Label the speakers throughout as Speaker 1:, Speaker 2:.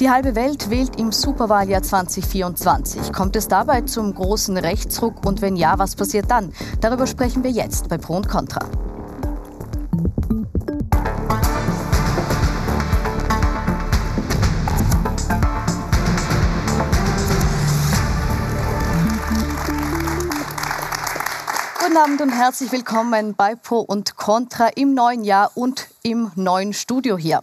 Speaker 1: Die halbe Welt wählt im Superwahljahr 2024. Kommt es dabei zum großen Rechtsruck und wenn ja, was passiert dann? Darüber sprechen wir jetzt bei Pro und Contra. Guten Abend und herzlich willkommen bei Pro und Contra im neuen Jahr und im neuen Studio hier.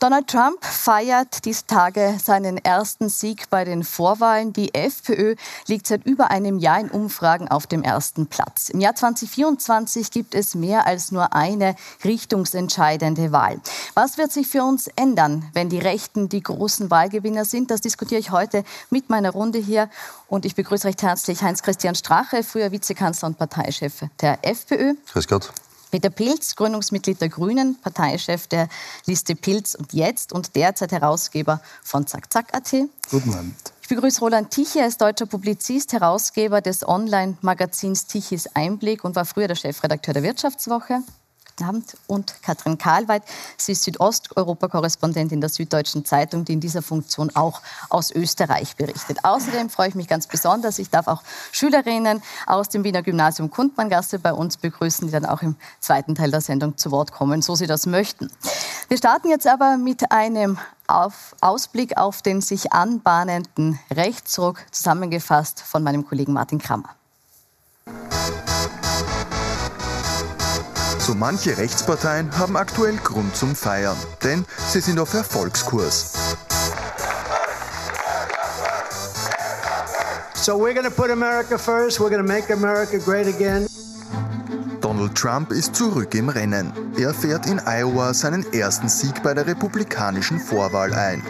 Speaker 1: Donald Trump feiert diese Tage seinen ersten Sieg bei den Vorwahlen. Die FPÖ liegt seit über einem Jahr in Umfragen auf dem ersten Platz. Im Jahr 2024 gibt es mehr als nur eine richtungsentscheidende Wahl. Was wird sich für uns ändern, wenn die Rechten die großen Wahlgewinner sind? Das diskutiere ich heute mit meiner Runde hier. Und ich begrüße recht herzlich Heinz-Christian Strache, früher Vizekanzler und Parteichef der FPÖ.
Speaker 2: Grüß Gott.
Speaker 1: Peter Pilz, Gründungsmitglied der Grünen, Parteichef der Liste Pilz und Jetzt und derzeit Herausgeber von ZackZack.at.
Speaker 2: Guten Abend.
Speaker 1: Ich begrüße Roland Tichy, er ist deutscher Publizist, Herausgeber des Online-Magazins Tichys Einblick und war früher der Chefredakteur der Wirtschaftswoche. Abend. Und Katrin Karlweit, sie ist Südosteuropa-Korrespondentin der Süddeutschen Zeitung, die in dieser Funktion auch aus Österreich berichtet. Außerdem freue ich mich ganz besonders, ich darf auch Schülerinnen aus dem Wiener Gymnasium Kundmanngasse bei uns begrüßen, die dann auch im zweiten Teil der Sendung zu Wort kommen, so sie das möchten. Wir starten jetzt aber mit einem auf Ausblick auf den sich anbahnenden Rechtsruck, zusammengefasst von meinem Kollegen Martin Krammer.
Speaker 3: Manche Rechtsparteien haben aktuell Grund zum Feiern, denn sie sind auf Erfolgskurs.
Speaker 4: So we're going to put America first. We're going to make America great again.
Speaker 3: Donald Trump ist zurück im Rennen. Er fährt in Iowa seinen ersten Sieg bei der republikanischen Vorwahl ein.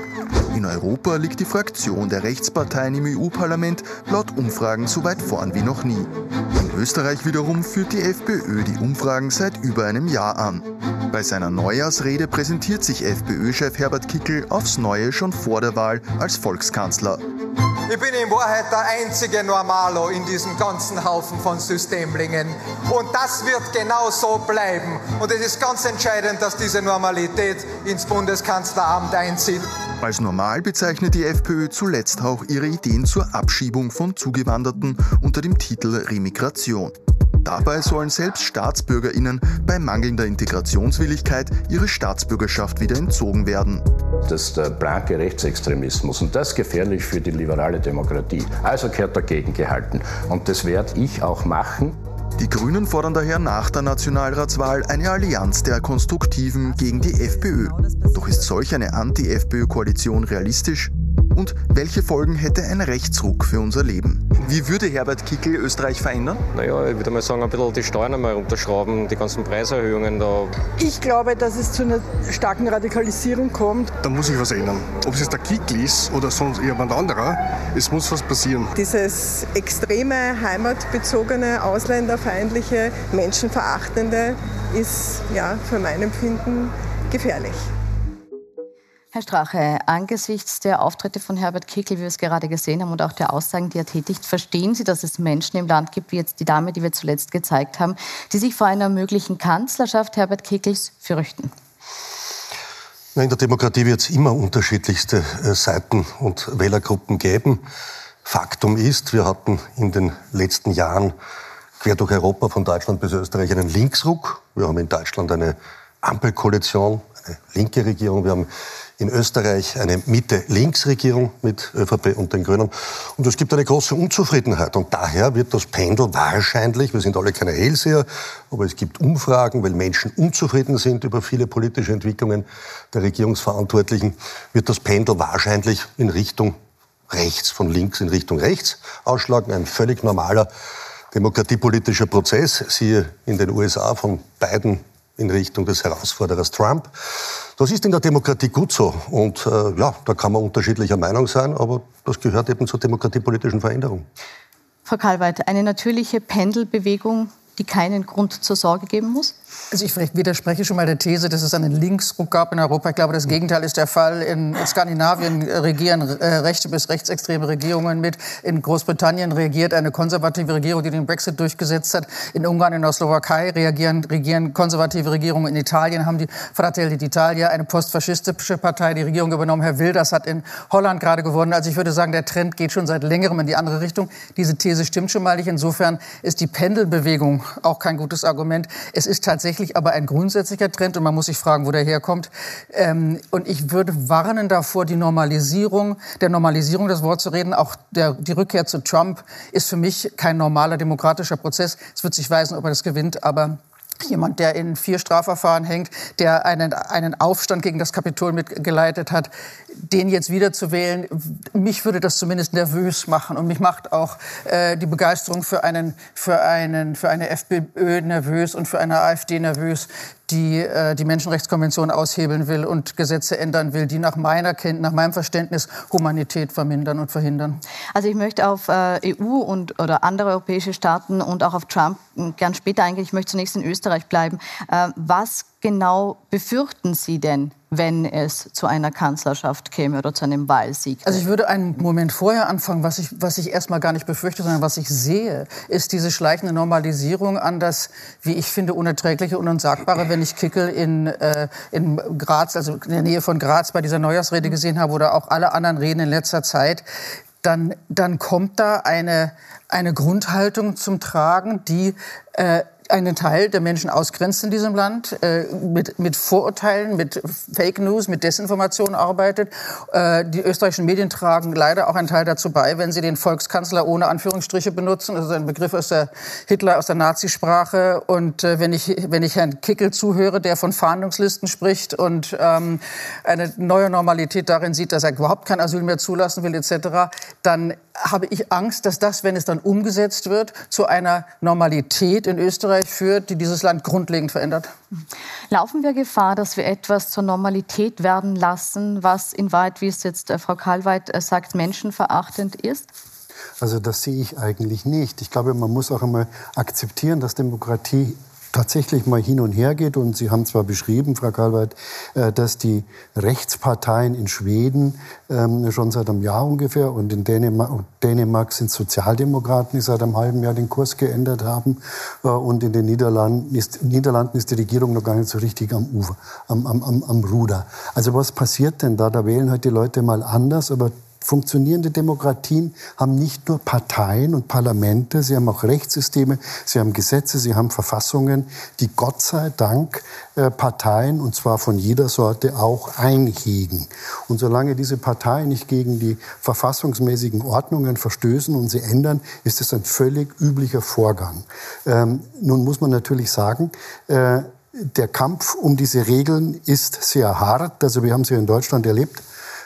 Speaker 3: In Europa liegt die Fraktion der Rechtsparteien im EU-Parlament laut Umfragen so weit vorn wie noch nie. In Österreich wiederum führt die FPÖ die Umfragen seit über einem Jahr an. Bei seiner Neujahrsrede präsentiert sich FPÖ-Chef Herbert Kickel aufs Neue schon vor der Wahl als Volkskanzler.
Speaker 5: Ich bin in Wahrheit der einzige Normalo in diesem ganzen Haufen von Systemlingen. Und das wird genau so bleiben. Und es ist ganz entscheidend, dass diese Normalität ins Bundeskanzleramt einzieht.
Speaker 3: Als normal bezeichnet die FPÖ zuletzt auch ihre Ideen zur Abschiebung von Zugewanderten unter dem Titel Remigration. Dabei sollen selbst StaatsbürgerInnen bei mangelnder Integrationswilligkeit ihre Staatsbürgerschaft wieder entzogen werden.
Speaker 6: Das ist der blanke Rechtsextremismus und das ist gefährlich für die liberale Demokratie. Also gehört dagegen gehalten. Und das werde ich auch machen.
Speaker 3: Die Grünen fordern daher nach der Nationalratswahl eine Allianz der Konstruktiven gegen die FPÖ. Doch ist solch eine Anti-FPÖ-Koalition realistisch? Und welche Folgen hätte ein Rechtsruck für unser Leben? Wie würde Herbert Kickel Österreich verändern?
Speaker 7: Naja, ich würde mal sagen, ein bisschen die Steuern einmal runterschrauben, die ganzen Preiserhöhungen da.
Speaker 8: Ich glaube, dass es zu einer starken Radikalisierung kommt.
Speaker 2: Da muss sich was ändern. Ob es jetzt der Kickel ist oder sonst jemand anderer, es muss was passieren.
Speaker 8: Dieses extreme, heimatbezogene, ausländerfeindliche, menschenverachtende ist ja für mein Empfinden gefährlich.
Speaker 1: Herr Strache, angesichts der Auftritte von Herbert Kickl, wie wir es gerade gesehen haben, und auch der Aussagen, die er tätigt, verstehen Sie, dass es Menschen im Land gibt, wie jetzt die Dame, die wir zuletzt gezeigt haben, die sich vor einer möglichen Kanzlerschaft Herbert Kickls fürchten?
Speaker 2: In der Demokratie wird es immer unterschiedlichste äh, Seiten und Wählergruppen geben. Faktum ist, wir hatten in den letzten Jahren quer durch Europa, von Deutschland bis Österreich, einen Linksruck. Wir haben in Deutschland eine Ampelkoalition, eine linke Regierung. Wir haben in Österreich eine Mitte-Links-Regierung mit ÖVP und den Grünen. Und es gibt eine große Unzufriedenheit. Und daher wird das Pendel wahrscheinlich, wir sind alle keine Hellseher, aber es gibt Umfragen, weil Menschen unzufrieden sind über viele politische Entwicklungen der Regierungsverantwortlichen, wird das Pendel wahrscheinlich in Richtung rechts, von links in Richtung rechts ausschlagen. Ein völlig normaler demokratiepolitischer Prozess, siehe in den USA von beiden in Richtung des Herausforderers Trump. Das ist in der Demokratie gut so. Und äh, ja, da kann man unterschiedlicher Meinung sein, aber das gehört eben zur demokratiepolitischen Veränderung.
Speaker 1: Frau Kalweit, eine natürliche Pendelbewegung, die keinen Grund zur Sorge geben muss?
Speaker 9: Also ich widerspreche schon mal der These, dass es einen Linksruck gab in Europa. Ich glaube, das Gegenteil ist der Fall. In Skandinavien regieren äh, rechte bis rechtsextreme Regierungen mit. In Großbritannien regiert eine konservative Regierung, die den Brexit durchgesetzt hat. In Ungarn, in der Slowakei reagieren, regieren konservative Regierungen. In Italien haben die Fratelli d'Italia, eine postfaschistische Partei, die Regierung übernommen. Herr Wilders hat in Holland gerade gewonnen. Also ich würde sagen, der Trend geht schon seit längerem in die andere Richtung. Diese These stimmt schon mal nicht. Insofern ist die Pendelbewegung auch kein gutes Argument. Es ist tatsächlich aber ein grundsätzlicher Trend und man muss sich fragen, wo der herkommt. Ähm, und ich würde warnen davor, die Normalisierung, der Normalisierung das Wort zu reden. Auch der, die Rückkehr zu Trump ist für mich kein normaler demokratischer Prozess. Es wird sich weisen, ob er das gewinnt, aber jemand, der in vier Strafverfahren hängt, der einen, einen Aufstand gegen das Kapitol mitgeleitet hat, den jetzt wieder zu wählen, mich würde das zumindest nervös machen und mich macht auch äh, die Begeisterung für einen für einen für eine FPÖ nervös und für eine AfD nervös, die äh, die Menschenrechtskonvention aushebeln will und Gesetze ändern will, die nach meiner Kenntnis, nach meinem Verständnis Humanität vermindern und verhindern.
Speaker 1: Also ich möchte auf äh, EU und oder andere europäische Staaten und auch auf Trump gern später eingehen. Ich möchte zunächst in Österreich bleiben. Äh, was genau befürchten Sie denn, wenn es zu einer Kanzlerschaft käme oder zu einem Wahlsieg?
Speaker 9: Also ich würde einen Moment vorher anfangen, was ich, was ich erstmal gar nicht befürchte, sondern was ich sehe, ist diese schleichende Normalisierung an das, wie ich finde, unerträgliche und unsagbare, wenn ich Kickel in, äh, in Graz, also in der Nähe von Graz bei dieser Neujahrsrede gesehen habe oder auch alle anderen Reden in letzter Zeit, dann, dann kommt da eine, eine Grundhaltung zum Tragen, die äh, einen Teil der Menschen ausgrenzt in diesem Land, äh, mit, mit Vorurteilen, mit Fake News, mit Desinformation arbeitet. Äh, die österreichischen Medien tragen leider auch einen Teil dazu bei, wenn sie den Volkskanzler ohne Anführungsstriche benutzen. Das ist ein Begriff aus der Hitler, aus der Nazisprache. Und äh, wenn, ich, wenn ich Herrn Kickel zuhöre, der von Fahndungslisten spricht und ähm, eine neue Normalität darin sieht, dass er überhaupt kein Asyl mehr zulassen will, etc., dann habe ich Angst, dass das, wenn es dann umgesetzt wird, zu einer Normalität in Österreich führt, die dieses Land grundlegend verändert.
Speaker 1: Laufen wir Gefahr, dass wir etwas zur Normalität werden lassen, was in Wahrheit, wie es jetzt äh, Frau Kalweit äh, sagt, menschenverachtend ist?
Speaker 10: Also das sehe ich eigentlich nicht. Ich glaube, man muss auch einmal akzeptieren, dass Demokratie tatsächlich mal hin und her geht. Und Sie haben zwar beschrieben, Frau Kalweit, äh, dass die Rechtsparteien in Schweden ähm, schon seit einem Jahr ungefähr und in Dänemark, Dänemark sind Sozialdemokraten, die seit einem halben Jahr den Kurs geändert haben. Äh, und in den Niederlanden ist, Niederlanden ist die Regierung noch gar nicht so richtig am Ufer, am, am, am, am Ruder. Also was passiert denn da? Da wählen halt die Leute mal anders, aber Funktionierende Demokratien haben nicht nur Parteien und Parlamente, sie haben auch Rechtssysteme, sie haben Gesetze, sie haben Verfassungen, die Gott sei Dank äh, Parteien, und zwar von jeder Sorte, auch einhegen. Und solange diese Parteien nicht gegen die verfassungsmäßigen Ordnungen verstößen und sie ändern, ist es ein völlig üblicher Vorgang. Ähm, nun muss man natürlich sagen, äh, der Kampf um diese Regeln ist sehr hart. Also wir haben es ja in Deutschland erlebt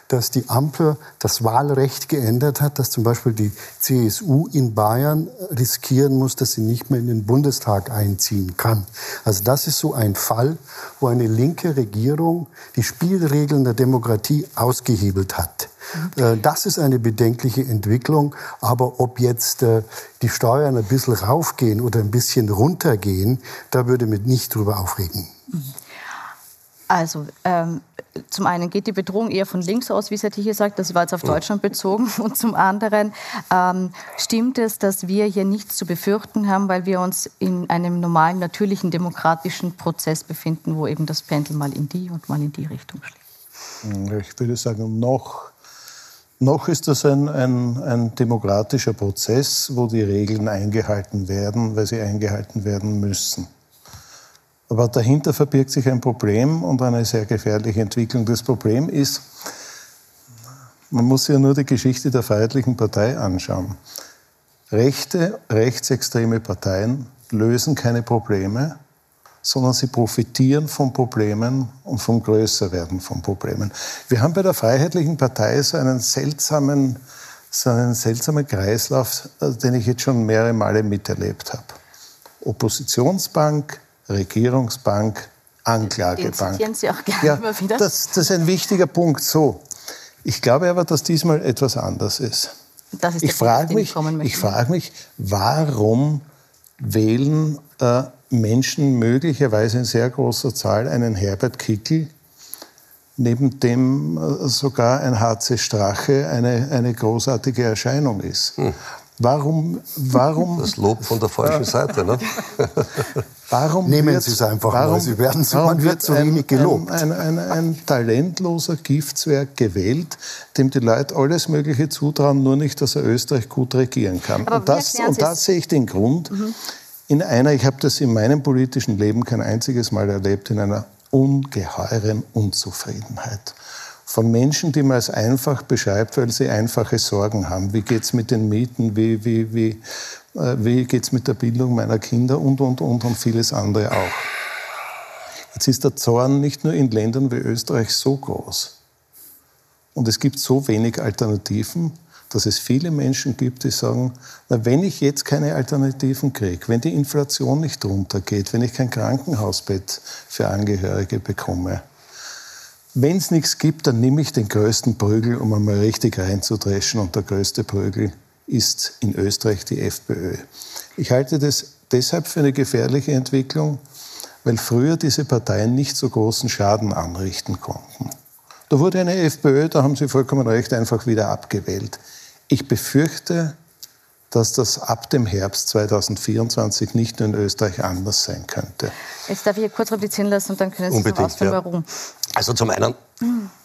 Speaker 10: dass die Ampel das Wahlrecht geändert hat, dass zum Beispiel die CSU in Bayern riskieren muss, dass sie nicht mehr in den Bundestag einziehen kann. Also das ist so ein Fall, wo eine linke Regierung die Spielregeln der Demokratie ausgehebelt hat. Äh, das ist eine bedenkliche Entwicklung. Aber ob jetzt äh, die Steuern ein bisschen raufgehen oder ein bisschen runtergehen, da würde mich nicht drüber aufregen.
Speaker 1: Also ähm, zum einen geht die Bedrohung eher von links aus, wie Setti hier sagt, das war jetzt auf Deutschland bezogen. Und zum anderen ähm, stimmt es, dass wir hier nichts zu befürchten haben, weil wir uns in einem normalen, natürlichen, demokratischen Prozess befinden, wo eben das Pendel mal in die und mal in die Richtung schlägt.
Speaker 11: Ich würde sagen, noch, noch ist das ein, ein, ein demokratischer Prozess, wo die Regeln eingehalten werden, weil sie eingehalten werden müssen. Aber dahinter verbirgt sich ein Problem und eine sehr gefährliche Entwicklung. Das Problem ist, man muss ja nur die Geschichte der Freiheitlichen Partei anschauen. Rechte, rechtsextreme Parteien lösen keine Probleme, sondern sie profitieren von Problemen und vom Größerwerden von Problemen. Wir haben bei der Freiheitlichen Partei so einen seltsamen, so einen seltsamen Kreislauf, den ich jetzt schon mehrere Male miterlebt habe. Oppositionsbank, Regierungsbank, Anklagebank.
Speaker 1: Den Sie auch gerne
Speaker 11: ja,
Speaker 1: immer wieder.
Speaker 11: Das, das ist ein wichtiger Punkt. So, ich glaube aber, dass diesmal etwas anders ist.
Speaker 1: Das ist
Speaker 11: ich frage mich,
Speaker 1: ich
Speaker 11: frage mich, warum wählen äh, Menschen möglicherweise in sehr großer Zahl einen Herbert Kickel, neben dem äh, sogar ein HC Strache eine, eine großartige Erscheinung ist. Hm. Warum, warum?
Speaker 2: Das Lob von der falschen Seite, ne?
Speaker 10: warum Nehmen wird, Sie es einfach warum, mal. Sie werden, man wird zu wenig gelobt.
Speaker 11: Ein, ein, ein, ein, talentloser Giftswerk gewählt, dem die Leute alles Mögliche zutrauen, nur nicht, dass er Österreich gut regieren kann. Aber und das, und da sehe ich den Grund. Mhm. In einer, ich habe das in meinem politischen Leben kein einziges Mal erlebt, in einer ungeheuren Unzufriedenheit von Menschen, die man als einfach beschreibt, weil sie einfache Sorgen haben. Wie geht es mit den Mieten? Wie, wie, wie, wie geht es mit der Bildung meiner Kinder? Und, und, und, und vieles andere auch. Jetzt ist der Zorn nicht nur in Ländern wie Österreich so groß. Und es gibt so wenig Alternativen, dass es viele Menschen gibt, die sagen, na, wenn ich jetzt keine Alternativen kriege, wenn die Inflation nicht runtergeht, wenn ich kein Krankenhausbett für Angehörige bekomme, wenn es nichts gibt, dann nehme ich den größten Prügel, um einmal richtig reinzudreschen. Und der größte Prügel ist in Österreich die FPÖ. Ich halte das deshalb für eine gefährliche Entwicklung, weil früher diese Parteien nicht so großen Schaden anrichten konnten. Da wurde eine FPÖ, da haben Sie vollkommen recht, einfach wieder abgewählt. Ich befürchte, dass das ab dem Herbst 2024 nicht nur in Österreich anders sein könnte.
Speaker 1: Jetzt darf ich hier kurz replizieren lassen und dann können Sie
Speaker 2: Unbedingt, ausführen, ja. warum. Also zum einen,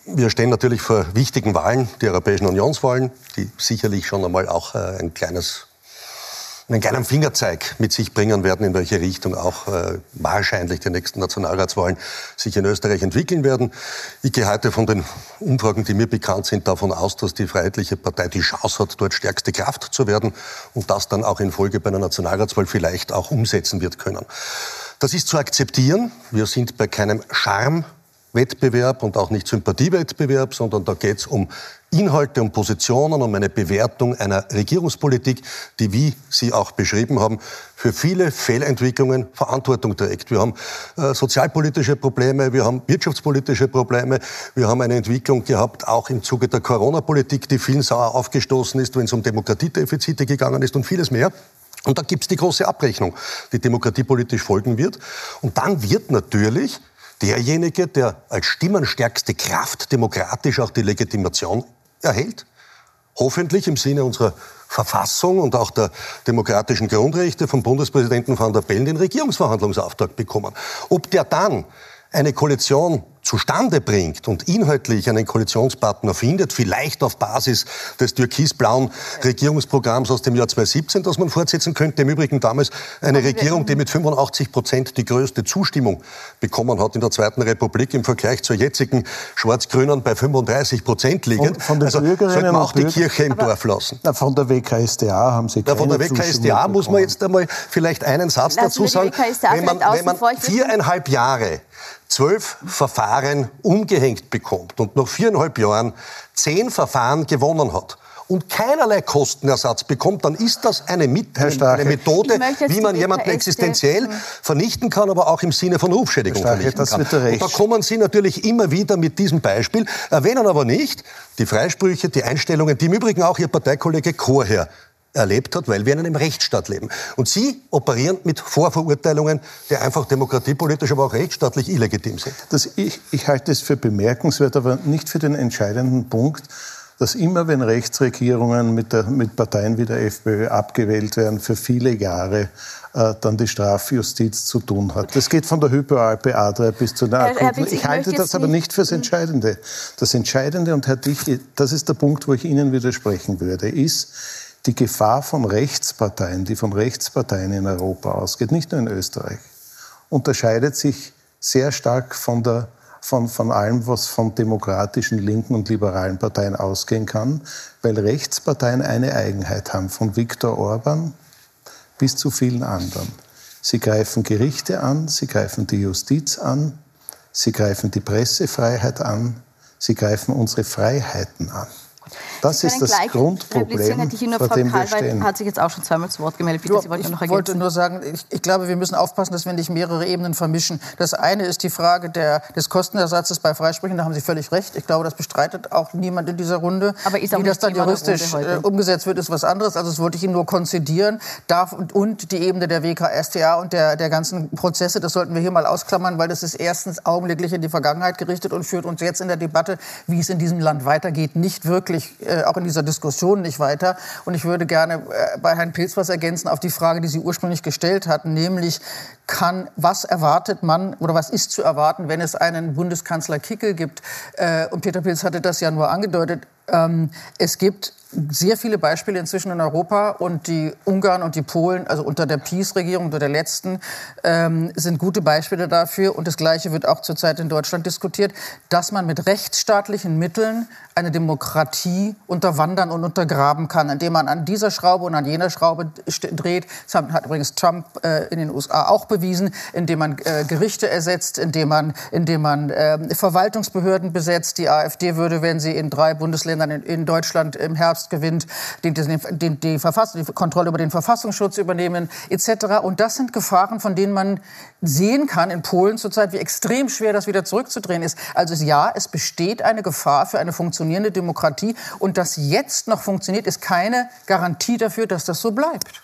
Speaker 2: wir stehen natürlich vor wichtigen Wahlen, die Europäischen Unionswahlen, die sicherlich schon einmal auch äh, ein kleines einen kleinen Fingerzeig mit sich bringen werden, in welche Richtung auch äh, wahrscheinlich die nächsten Nationalratswahlen sich in Österreich entwickeln werden. Ich gehe heute von den Umfragen, die mir bekannt sind, davon aus, dass die Freiheitliche Partei die Chance hat, dort stärkste Kraft zu werden und das dann auch in Folge bei einer Nationalratswahl vielleicht auch umsetzen wird können. Das ist zu akzeptieren. Wir sind bei keinem Charme Wettbewerb und auch nicht Sympathiewettbewerb, sondern da geht es um Inhalte und Positionen, um eine Bewertung einer Regierungspolitik, die, wie Sie auch beschrieben haben, für viele Fehlentwicklungen Verantwortung trägt. Wir haben äh, sozialpolitische Probleme, wir haben wirtschaftspolitische Probleme, wir haben eine Entwicklung gehabt, auch im Zuge der Corona-Politik, die vielen sauer aufgestoßen ist, wenn es um Demokratiedefizite gegangen ist und vieles mehr. Und da gibt es die große Abrechnung, die demokratiepolitisch folgen wird. Und dann wird natürlich derjenige, der als stimmenstärkste Kraft demokratisch auch die Legitimation erhält. Hoffentlich im Sinne unserer Verfassung und auch der demokratischen Grundrechte vom Bundespräsidenten van der Bellen den Regierungsverhandlungsauftrag bekommen. Ob der dann eine Koalition zustande bringt und inhaltlich einen Koalitionspartner findet, vielleicht auf Basis des türkisblauen Regierungsprogramms aus dem Jahr 2017, das man fortsetzen könnte. Im Übrigen damals eine Regierung, die mit 85 Prozent die größte Zustimmung bekommen hat in der Zweiten Republik im Vergleich zur jetzigen Schwarz-Grünen bei 35 Prozent liegend.
Speaker 11: Also sollten
Speaker 2: wir auch die Kirche im Dorf lassen.
Speaker 11: Na, von der WKSDA haben Sie keine
Speaker 2: Von der WKSDA muss man jetzt einmal vielleicht einen Satz dazu sagen. Wenn man, wenn man viereinhalb Jahre zwölf Verfahren umgehängt bekommt und nach viereinhalb Jahren zehn Verfahren gewonnen hat, und keinerlei Kostenersatz bekommt, dann ist das eine, Mit eine Methode, wie man jemanden existenziell vernichten kann, aber auch im Sinne von Rufschädigung Starke, vernichten kann. Und da kommen Sie natürlich immer wieder mit diesem Beispiel, erwähnen aber nicht die Freisprüche, die Einstellungen, die im Übrigen auch Ihr Parteikollege Chorherr erlebt hat, weil wir in einem Rechtsstaat leben. Und Sie operieren mit Vorverurteilungen, die einfach demokratiepolitisch, aber auch rechtsstaatlich illegitim sind.
Speaker 11: Das, ich, ich halte es für bemerkenswert, aber nicht für den entscheidenden Punkt, dass immer, wenn Rechtsregierungen mit, der, mit Parteien wie der FPÖ abgewählt werden, für viele Jahre äh, dann die Strafjustiz zu tun hat. Das geht von der Hypoalpe Adria bis zu der akuten. Ich halte das aber nicht fürs Entscheidende. Das Entscheidende, und Herr Dich, das ist der Punkt, wo ich Ihnen widersprechen würde, ist, die Gefahr von Rechtsparteien, die von Rechtsparteien in Europa ausgeht, nicht nur in Österreich, unterscheidet sich sehr stark von, der, von, von allem, was von demokratischen, linken und liberalen Parteien ausgehen kann, weil Rechtsparteien eine Eigenheit haben, von Viktor Orban bis zu vielen anderen. Sie greifen Gerichte an, sie greifen die Justiz an, sie greifen die Pressefreiheit an, sie greifen unsere Freiheiten an. Das ist das Grundproblem,
Speaker 1: vor dem wir stehen. hat sich jetzt auch schon zweimal zu Wort gemeldet.
Speaker 9: Bitte, Sie wollten noch Ich wollte nur sagen, ich, ich, glaube, wir müssen aufpassen, dass wir nicht mehrere Ebenen vermischen. Das eine ist die Frage der, des Kostenersatzes bei Freisprechen. Da haben Sie völlig recht. Ich glaube, das bestreitet auch niemand in dieser Runde.
Speaker 1: Aber ist auch
Speaker 9: Wie das dann juristisch äh, umgesetzt wird, ist was anderes. Also das wollte ich Ihnen nur konzidieren. Darf, und, und die Ebene der WKStA und der, der ganzen Prozesse, das sollten wir hier mal ausklammern, weil das ist erstens augenblicklich in die Vergangenheit gerichtet und führt uns jetzt in der Debatte, wie es in diesem Land weitergeht, nicht wirklich, äh, auch in dieser Diskussion nicht weiter. Und ich würde gerne äh, bei Herrn Pilz was ergänzen auf die Frage, die Sie ursprünglich gestellt hatten, nämlich kann, was erwartet man oder was ist zu erwarten, wenn es einen Bundeskanzler Kickel gibt? Äh, und Peter Pilz hatte das ja nur angedeutet. Ähm, es gibt sehr viele Beispiele inzwischen in Europa und die Ungarn und die Polen, also unter der PiS-Regierung, unter der letzten, ähm, sind gute Beispiele dafür. Und das Gleiche wird auch zurzeit in Deutschland diskutiert, dass man mit rechtsstaatlichen Mitteln eine Demokratie unterwandern und untergraben kann, indem man an dieser Schraube und an jener Schraube dreht. Das hat übrigens Trump äh, in den USA auch bewiesen, indem man äh, Gerichte ersetzt, indem man, indem man äh, Verwaltungsbehörden besetzt. Die AfD würde, wenn sie in drei Bundesländern in, in Deutschland im Herbst Herbst gewinnt, den, den, die, Verfassung, die Kontrolle über den Verfassungsschutz übernehmen etc. Und das sind Gefahren, von denen man sehen kann in Polen zurzeit, wie extrem schwer das wieder zurückzudrehen ist. Also ja, es besteht eine Gefahr für eine funktionierende Demokratie. Und das jetzt noch funktioniert, ist keine Garantie dafür, dass das so bleibt.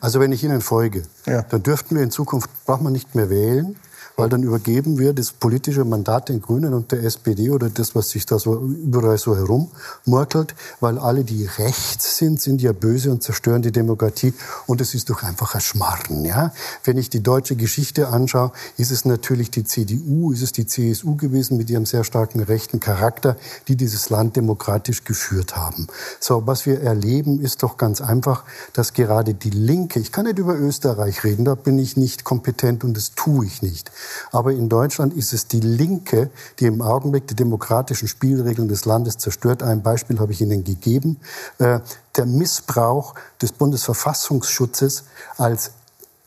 Speaker 10: Also wenn ich Ihnen folge, ja. dann dürften wir in Zukunft, braucht man nicht mehr wählen, weil dann übergeben wir das politische Mandat den Grünen und der SPD oder das, was sich da so überall so herummurkelt, weil alle, die rechts sind, sind ja böse und zerstören die Demokratie und es ist doch einfach ein Schmarrn. Ja? Wenn ich die deutsche Geschichte anschaue, ist es natürlich die CDU, ist es die CSU gewesen mit ihrem sehr starken rechten Charakter, die dieses Land demokratisch geführt haben. So, was wir erleben, ist doch ganz einfach, dass gerade die Linke, ich kann nicht über Österreich reden, da bin ich nicht kompetent und das tue ich nicht. Aber in Deutschland ist es die Linke, die im Augenblick die demokratischen Spielregeln des Landes zerstört. Ein Beispiel habe ich Ihnen gegeben. Äh, der Missbrauch des Bundesverfassungsschutzes als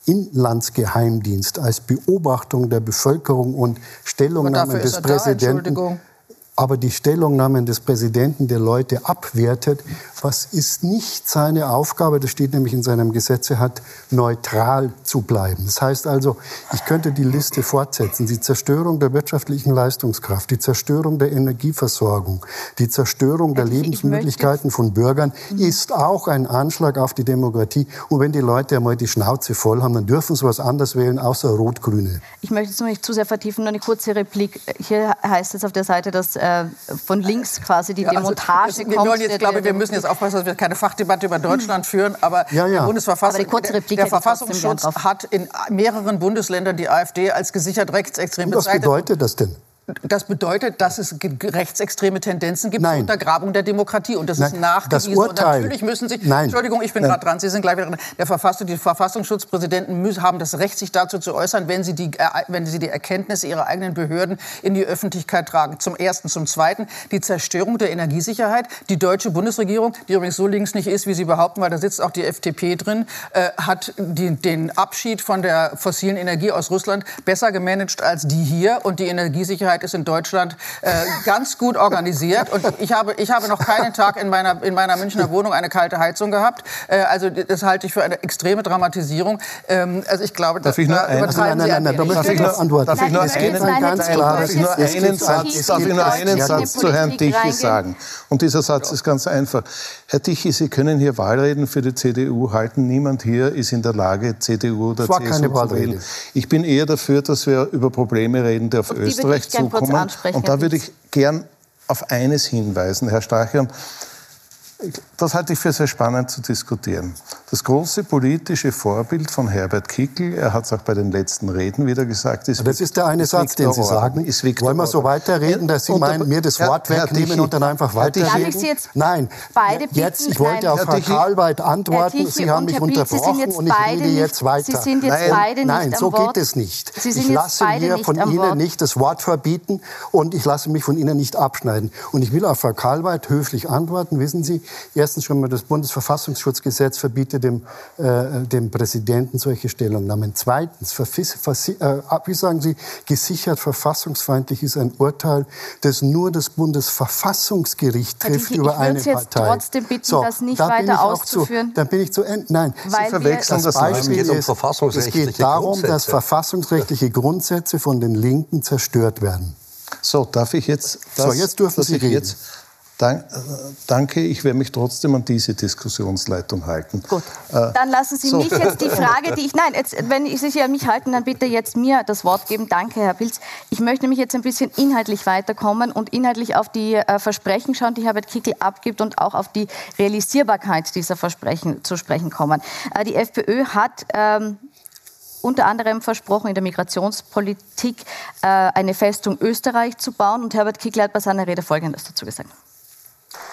Speaker 10: Inlandsgeheimdienst, als Beobachtung der Bevölkerung und Stellungnahmen des Präsidenten aber die Stellungnahmen des Präsidenten der Leute abwertet, was ist nicht seine Aufgabe, das steht nämlich in seinem Gesetze, hat neutral zu bleiben. Das heißt also, ich könnte die Liste fortsetzen. Die Zerstörung der wirtschaftlichen Leistungskraft, die Zerstörung der Energieversorgung, die Zerstörung der Lebensmöglichkeiten von Bürgern ist auch ein Anschlag auf die Demokratie. Und wenn die Leute einmal die Schnauze voll haben, dann dürfen sie was anderes wählen, außer Rot-Grüne.
Speaker 1: Ich möchte es noch nicht zu sehr vertiefen, nur eine kurze Replik. Hier heißt es auf der Seite, dass äh, von links quasi die ja, also, Demontage
Speaker 9: wir kommt. Jetzt, glaube, wir müssen jetzt aufpassen, dass wir keine Fachdebatte über Deutschland führen, aber
Speaker 10: ja, ja.
Speaker 9: Bundesverfassung, aber der, der Verfassungsschutz hat in mehreren Bundesländern die AfD als gesichert rechtsextrem
Speaker 10: bezeichnet. Was bedeutet das denn?
Speaker 9: Das bedeutet, dass es rechtsextreme Tendenzen gibt
Speaker 10: Nein.
Speaker 9: zur Untergrabung der Demokratie. Und das Nein. ist nachgewiesen.
Speaker 10: Das Urteil.
Speaker 9: Und natürlich müssen Sie.
Speaker 10: Nein.
Speaker 9: Entschuldigung, ich bin gerade dran. Sie sind gleich wieder dran. Der Verfassung, die Verfassungsschutzpräsidenten müssen, haben das Recht, sich dazu zu äußern, wenn sie, die, äh, wenn sie die Erkenntnisse ihrer eigenen Behörden in die Öffentlichkeit tragen. Zum Ersten. Zum Zweiten die Zerstörung der Energiesicherheit. Die deutsche Bundesregierung, die übrigens so links nicht ist, wie Sie behaupten, weil da sitzt auch die FDP drin, äh, hat die, den Abschied von der fossilen Energie aus Russland besser gemanagt als die hier. Und die Energiesicherheit ist in Deutschland äh, ganz gut organisiert. Und ich habe, ich habe noch keinen Tag in meiner, in meiner Münchner Wohnung eine kalte Heizung gehabt. Äh, also das halte ich für eine extreme Dramatisierung. Ähm, also ich glaube,
Speaker 11: darf ich nur da übertreiben nein, nein, nein, nein, darf ich nur antworten? Darf ich nur einen, darf ich nur einen Satz, darf ich nur einen Satz zu Herrn Tichy sagen? Und dieser Satz ist ganz einfach. Herr Tichy, Sie können hier Wahlreden für die CDU halten. Niemand hier ist in der Lage, CDU oder CSU zu wählen. Ich bin eher dafür, dass wir über Probleme reden, die auf Österreich zukommen. Und da würde ich gern auf eines hinweisen, Herr Stachern. Das halte ich für sehr spannend zu diskutieren. Das große politische Vorbild von Herbert Kickl, er hat es auch bei den letzten Reden wieder gesagt,
Speaker 10: ist Das ist der eine Satz, den Sie sagen. Ist Wollen wir so weiterreden, dass Sie meinen, mir das Wort Herr, wegnehmen Herr und dann einfach weiterreden? Darf ich Sie jetzt
Speaker 1: Nein,
Speaker 10: beide jetzt, ich wollte auf Frau Karlweit antworten, Sie haben mich unterbrochen und ich rede jetzt weiter.
Speaker 1: Sie sind jetzt nein, beide nicht
Speaker 10: Nein, so geht es nicht. Ich lasse mir von Ihnen nicht das Wort verbieten und ich lasse mich von Ihnen nicht abschneiden. Und ich will auf Frau Karlweit höflich antworten, wissen Sie, Erstens schon mal das Bundesverfassungsschutzgesetz verbietet dem, äh, dem Präsidenten solche Stellungnahmen. Zweitens, äh, wie sagen Sie, gesichert verfassungsfeindlich ist ein Urteil, das nur das Bundesverfassungsgericht trifft
Speaker 1: ich,
Speaker 10: über
Speaker 1: ich
Speaker 10: eine
Speaker 1: Sie jetzt
Speaker 10: Partei.
Speaker 1: trotzdem bitten, so, das nicht
Speaker 10: da
Speaker 1: weiter auszuführen.
Speaker 10: Zu, dann bin ich zu Ende. Nein,
Speaker 1: Weil
Speaker 10: Sie verwechseln das Beispiel. Es geht, um es geht darum, dass verfassungsrechtliche Grundsätze von den Linken zerstört werden.
Speaker 11: So, darf ich jetzt... Das,
Speaker 10: so, jetzt dürfen Sie reden. Jetzt,
Speaker 11: danke, ich werde mich trotzdem an diese Diskussionsleitung halten.
Speaker 1: Gut, äh, dann lassen Sie so. mich jetzt die Frage, die ich... Nein, jetzt, wenn Sie sich an mich halten, dann bitte jetzt mir das Wort geben. Danke, Herr Pilz. Ich möchte nämlich jetzt ein bisschen inhaltlich weiterkommen und inhaltlich auf die äh, Versprechen schauen, die Herbert Kickl abgibt und auch auf die Realisierbarkeit dieser Versprechen zu sprechen kommen. Äh, die FPÖ hat... Ähm, unter anderem versprochen, in der Migrationspolitik äh, eine Festung Österreich zu bauen. Und Herbert Kickl hat bei seiner Rede Folgendes dazu gesagt.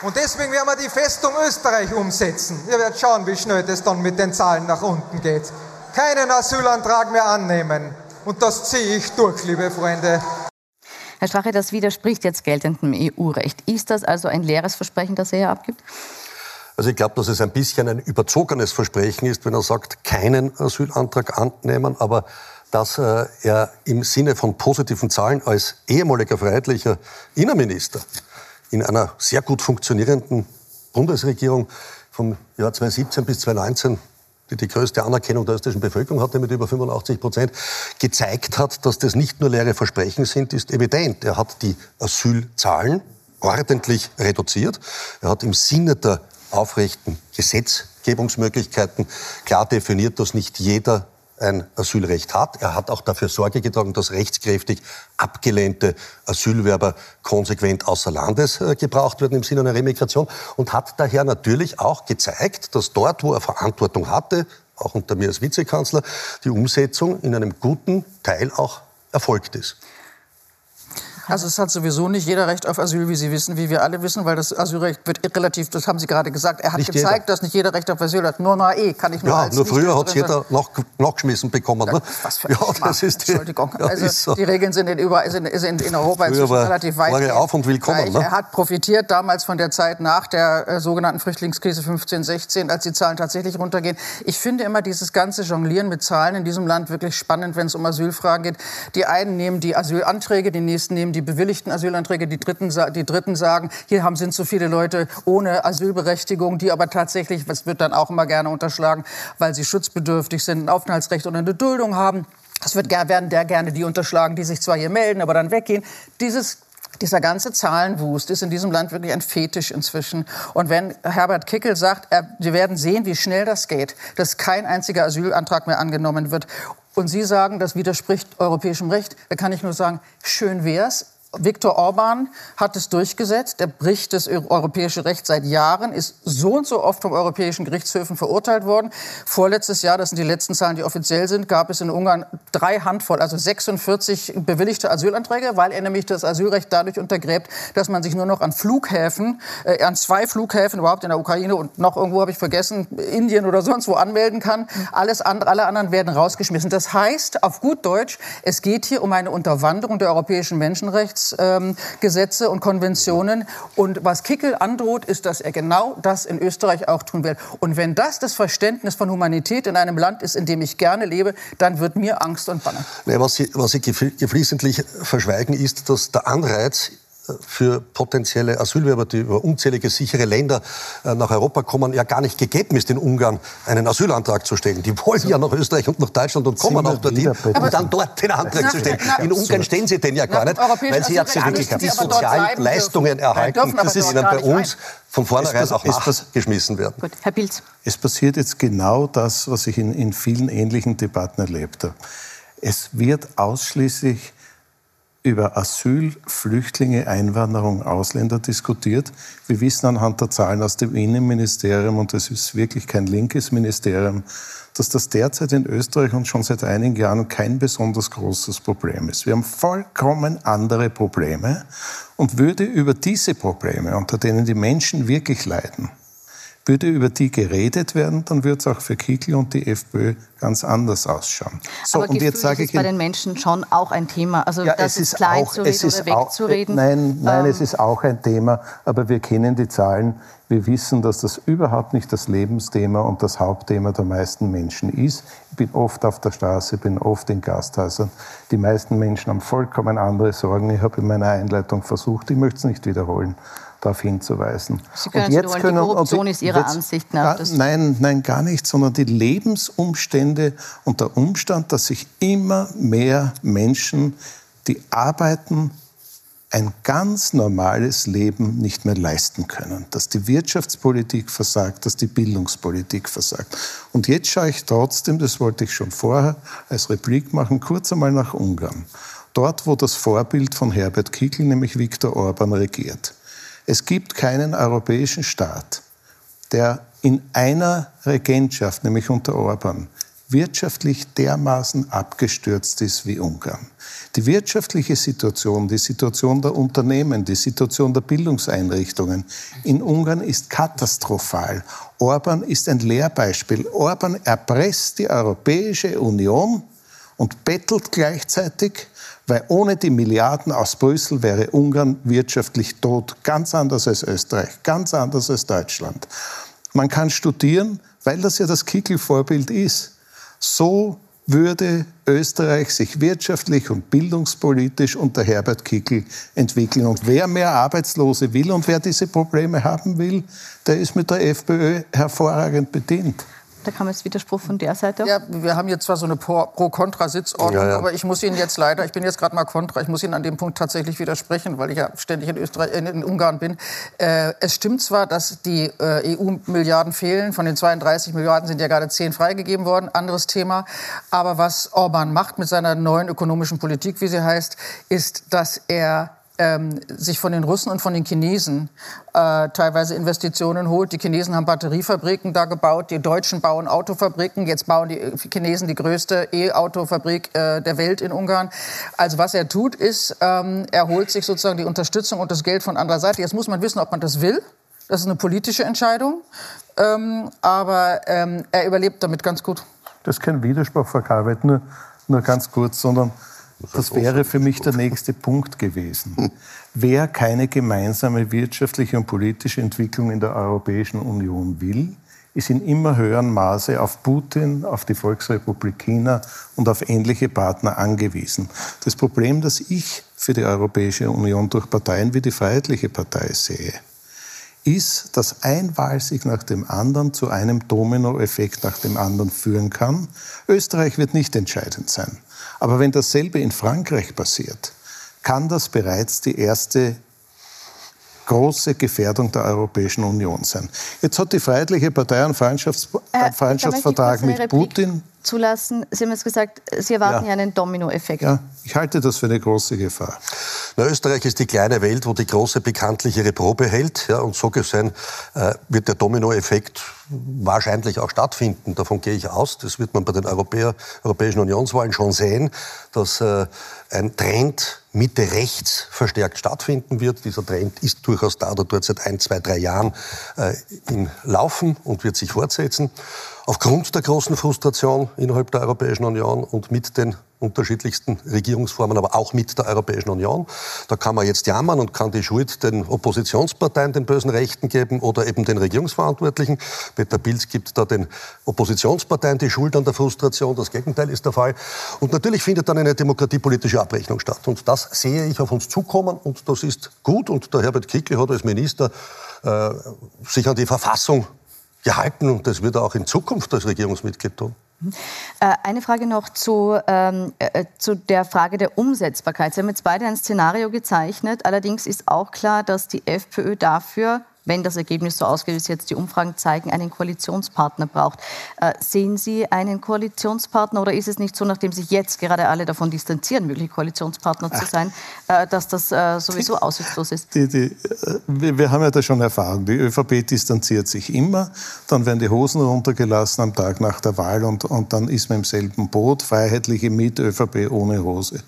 Speaker 5: Und deswegen werden wir die Festung Österreich umsetzen. Ihr werdet schauen, wie schnell das dann mit den Zahlen nach unten geht. Keinen Asylantrag mehr annehmen. Und das ziehe ich durch, liebe Freunde.
Speaker 1: Herr Strache, das widerspricht jetzt geltendem EU-Recht. Ist das also ein leeres Versprechen, das er hier abgibt?
Speaker 2: Also ich glaube, dass es ein bisschen ein überzogenes Versprechen ist, wenn er sagt, keinen Asylantrag annehmen, aber dass äh, er im Sinne von positiven Zahlen als ehemaliger freiheitlicher Innenminister in einer sehr gut funktionierenden Bundesregierung vom Jahr 2017 bis 2019 die die größte Anerkennung der österreichischen Bevölkerung hatte mit über 85 Prozent, gezeigt hat, dass das nicht nur leere Versprechen sind, ist evident. Er hat die Asylzahlen ordentlich reduziert. Er hat im Sinne der aufrechten Gesetzgebungsmöglichkeiten klar definiert, dass nicht jeder ein Asylrecht hat. Er hat auch dafür Sorge getragen, dass rechtskräftig abgelehnte Asylwerber konsequent außer Landes äh, gebraucht werden im Sinne einer Remigration und hat daher natürlich auch gezeigt, dass dort, wo er Verantwortung hatte, auch unter mir als Vizekanzler, die Umsetzung in einem guten Teil auch erfolgt ist.
Speaker 9: Also es hat sowieso nicht jeder Recht auf Asyl, wie Sie wissen, wie wir alle wissen, weil das Asylrecht wird relativ, das haben Sie gerade gesagt, er hat nicht gezeigt, jeder. dass nicht jeder Recht auf Asyl hat. Nur na eh, kann ich nur
Speaker 2: Ja, nur früher hat es jeder nach, nachgeschmissen bekommen. Ne?
Speaker 9: Was für ein ja, das ist die, Entschuldigung. Also so. die Regeln sind in, überall, sind, sind in Europa inzwischen relativ weit.
Speaker 2: War auf und willkommen.
Speaker 9: Ne? Er hat profitiert damals von der Zeit nach der äh, sogenannten Flüchtlingskrise 15, 16, als die Zahlen tatsächlich runtergehen. Ich finde immer dieses ganze Jonglieren mit Zahlen in diesem Land wirklich spannend, wenn es um Asylfragen geht. Die einen nehmen die Asylanträge, die nächsten nehmen die bewilligten Asyl Asylanträge. Die Dritten, die Dritten sagen, hier haben, sind so viele Leute ohne Asylberechtigung, die aber tatsächlich, was wird dann auch immer gerne unterschlagen, weil sie schutzbedürftig sind, ein Aufenthaltsrecht oder eine Duldung haben. Es wird, werden der gerne die unterschlagen, die sich zwar hier melden, aber dann weggehen. Dieses dieser ganze Zahlenwust ist in diesem Land wirklich ein Fetisch inzwischen. Und wenn Herbert Kickel sagt, er, wir werden sehen, wie schnell das geht, dass kein einziger Asylantrag mehr angenommen wird, und Sie sagen, das widerspricht europäischem Recht, da kann ich nur sagen, schön wär's. Viktor Orban hat es durchgesetzt. Der bricht das europäische Recht seit Jahren, ist so und so oft vom europäischen Gerichtshöfen verurteilt worden. Vorletztes Jahr, das sind die letzten Zahlen, die offiziell sind, gab es in Ungarn drei Handvoll, also 46 bewilligte Asylanträge, weil er nämlich das Asylrecht dadurch untergräbt, dass man sich nur noch an Flughäfen, äh, an zwei Flughäfen überhaupt in der Ukraine und noch irgendwo habe ich vergessen, Indien oder sonst wo anmelden kann. Alles andere, alle anderen werden rausgeschmissen. Das heißt, auf gut Deutsch, es geht hier um eine Unterwanderung der europäischen Menschenrechte Menschenrechtsgesetze und Konventionen. Und was Kickel androht, ist, dass er genau das in Österreich auch tun will. Und wenn das das Verständnis von Humanität in einem Land ist, in dem ich gerne lebe, dann wird mir Angst und Bange.
Speaker 2: Nee, was Sie, was Sie geflissentlich verschweigen, ist, dass der Anreiz für potenzielle Asylwerber, die über unzählige sichere Länder äh, nach Europa kommen, ja gar nicht gegeben ist, in Ungarn einen Asylantrag zu stellen. Die wollen ja nach Österreich und nach Deutschland und kommen auch dorthin, um dann dort den Antrag zu stellen. In Ungarn stellen sie den ja gar nicht, weil sie ja wirklich die sozialen Leistungen erhalten, die ihnen bei uns von vornherein auch nachgeschmissen werden.
Speaker 1: Gut, Herr Pilz.
Speaker 11: Es passiert jetzt genau das, was ich in, in vielen ähnlichen Debatten erlebt habe. Es wird ausschließlich über Asyl, Flüchtlinge, Einwanderung, Ausländer diskutiert. Wir wissen anhand der Zahlen aus dem Innenministerium, und das ist wirklich kein linkes Ministerium, dass das derzeit in Österreich und schon seit einigen Jahren kein besonders großes Problem ist. Wir haben vollkommen andere Probleme und würde über diese Probleme, unter denen die Menschen wirklich leiden, Würde über die geredet werden, dann würde es auch für Kickl und die FPÖ ganz anders ausschauen.
Speaker 1: So, Aber und Gefühl jetzt sage ist ich bei den Menschen schon auch ein Thema. Also ja, das ist klein auch, zu reden oder wegzureden.
Speaker 11: nein, nein, ähm, es ist auch ein Thema. Aber wir kennen die Zahlen. Wir wissen, dass das überhaupt nicht das Lebensthema und das Hauptthema der meisten Menschen ist. Ich bin oft auf der Straße, bin oft in Gasthäusern. Die meisten Menschen haben vollkommen andere Sorgen. Ich habe in meiner Einleitung versucht, ich möchte es nicht wiederholen darauf hinzuweisen.
Speaker 1: Sie können und jetzt können, die Korruption ist Ihrer jetzt, Ansicht nach?
Speaker 11: Gar, nein, nein, gar nicht, sondern die Lebensumstände und der Umstand, dass sich immer mehr Menschen, die arbeiten, ein ganz normales Leben nicht mehr leisten können. Dass die Wirtschaftspolitik versagt, dass die Bildungspolitik versagt. Und jetzt schaue ich trotzdem, das wollte ich schon vorher als Replik machen, kurz einmal nach Ungarn. Dort, wo das Vorbild von Herbert Kickl, nämlich Viktor Orban, regiert. Es gibt keinen europäischen Staat, der in einer Regentschaft, nämlich unter Orban, wirtschaftlich dermaßen abgestürzt ist wie Ungarn. Die wirtschaftliche Situation, die Situation der Unternehmen, die Situation der Bildungseinrichtungen in Ungarn ist katastrophal. Orban ist ein Lehrbeispiel. Orban erpresst die Europäische Union und bettelt gleichzeitig weil ohne die Milliarden aus Brüssel wäre Ungarn wirtschaftlich tot, ganz anders als Österreich, ganz anders als Deutschland. Man kann studieren, weil das ja das Kickel-Vorbild ist. So würde Österreich sich wirtschaftlich und bildungspolitisch unter Herbert Kickel entwickeln. Und wer mehr Arbeitslose will und wer diese Probleme haben will, der ist mit der FPÖ hervorragend bedient.
Speaker 1: Da kam jetzt Widerspruch von der Seite.
Speaker 9: Ja, wir haben jetzt zwar so eine Pro-Kontra-Sitzordnung, ja, ja. aber ich muss Ihnen jetzt leider, ich bin jetzt gerade mal Kontra, ich muss Ihnen an dem Punkt tatsächlich widersprechen, weil ich ja ständig in, Österreich, in Ungarn bin. Äh, es stimmt zwar, dass die äh, EU-Milliarden fehlen, von den 32 Milliarden sind ja gerade 10 freigegeben worden, anderes Thema. Aber was Orban macht mit seiner neuen ökonomischen Politik, wie sie heißt, ist, dass er ähm, sich von den Russen und von den Chinesen äh, teilweise Investitionen holt. Die Chinesen haben Batteriefabriken da gebaut, die Deutschen bauen Autofabriken, jetzt bauen die Chinesen die größte E-Autofabrik äh, der Welt in Ungarn. Also was er tut, ist, ähm, er holt sich sozusagen die Unterstützung und das Geld von anderer Seite. Jetzt muss man wissen, ob man das will. Das ist eine politische Entscheidung. Ähm, aber ähm, er überlebt damit ganz gut.
Speaker 11: Das ist kein Widerspruch, Frau Karlweit, nur, nur ganz kurz, sondern das wäre für mich der nächste Punkt gewesen. Wer keine gemeinsame wirtschaftliche und politische Entwicklung in der Europäischen Union will, ist in immer höherem Maße auf Putin, auf die Volksrepublik China und auf ähnliche Partner angewiesen. Das Problem, das ich für die Europäische Union durch Parteien wie die Freiheitliche Partei sehe, ist, dass ein Wahlsieg nach dem anderen zu einem Dominoeffekt nach dem anderen führen kann. Österreich wird nicht entscheidend sein. Aber wenn dasselbe in Frankreich passiert, kann das bereits die erste große Gefährdung der Europäischen Union sein. Jetzt hat die Freiheitliche Partei einen Freundschafts äh, Freundschaftsvertrag mit Putin
Speaker 1: zulassen. Sie haben jetzt gesagt, Sie erwarten ja, ja einen Dominoeffekt.
Speaker 11: Ja, ich halte das für eine große Gefahr.
Speaker 2: Na, Österreich ist die kleine Welt, wo die große bekanntlich ihre Probe hält. Ja, und so gesehen äh, wird der Dominoeffekt wahrscheinlich auch stattfinden. Davon gehe ich aus. Das wird man bei den Europäer, Europäischen Unionswahlen schon sehen, dass äh, ein Trend Mitte rechts verstärkt stattfinden wird. Dieser Trend ist durchaus da oder dort seit ein, zwei, drei Jahren äh, im Laufen und wird sich fortsetzen. Aufgrund der großen Frustration innerhalb der Europäischen Union und mit den unterschiedlichsten Regierungsformen, aber auch mit der Europäischen Union. Da kann man jetzt jammern und kann die Schuld den Oppositionsparteien, den bösen Rechten geben oder eben den Regierungsverantwortlichen. Peter Pilz gibt da den Oppositionsparteien die Schuld an der Frustration. Das Gegenteil ist der Fall. Und natürlich findet dann eine demokratiepolitische Abrechnung statt. Und das sehe ich auf uns zukommen und das ist gut. Und der Herbert Kickl hat als Minister äh, sich an die Verfassung gehalten und das wird er auch in Zukunft als Regierungsmitglied tun.
Speaker 1: Äh, eine Frage noch zu, ähm, äh, zu der Frage der Umsetzbarkeit. Sie haben jetzt beide ein Szenario gezeichnet. Allerdings ist auch klar, dass die FPÖ dafür wenn das Ergebnis so ausgeht, wie es jetzt die Umfragen zeigen, einen Koalitionspartner braucht. Äh, sehen Sie einen Koalitionspartner oder ist es nicht so, nachdem sich jetzt gerade alle davon distanzieren, mögliche Koalitionspartner zu sein, äh, dass das äh, sowieso aussichtslos ist?
Speaker 11: Die, die, äh, wir, wir, haben ja da schon Erfahrung. Die ÖVP distanziert sich immer, dann werden die Hosen runtergelassen am Tag nach der Wahl und, und dann ist man im selben Boot, Freiheitliche mit, ÖVP ohne Hose.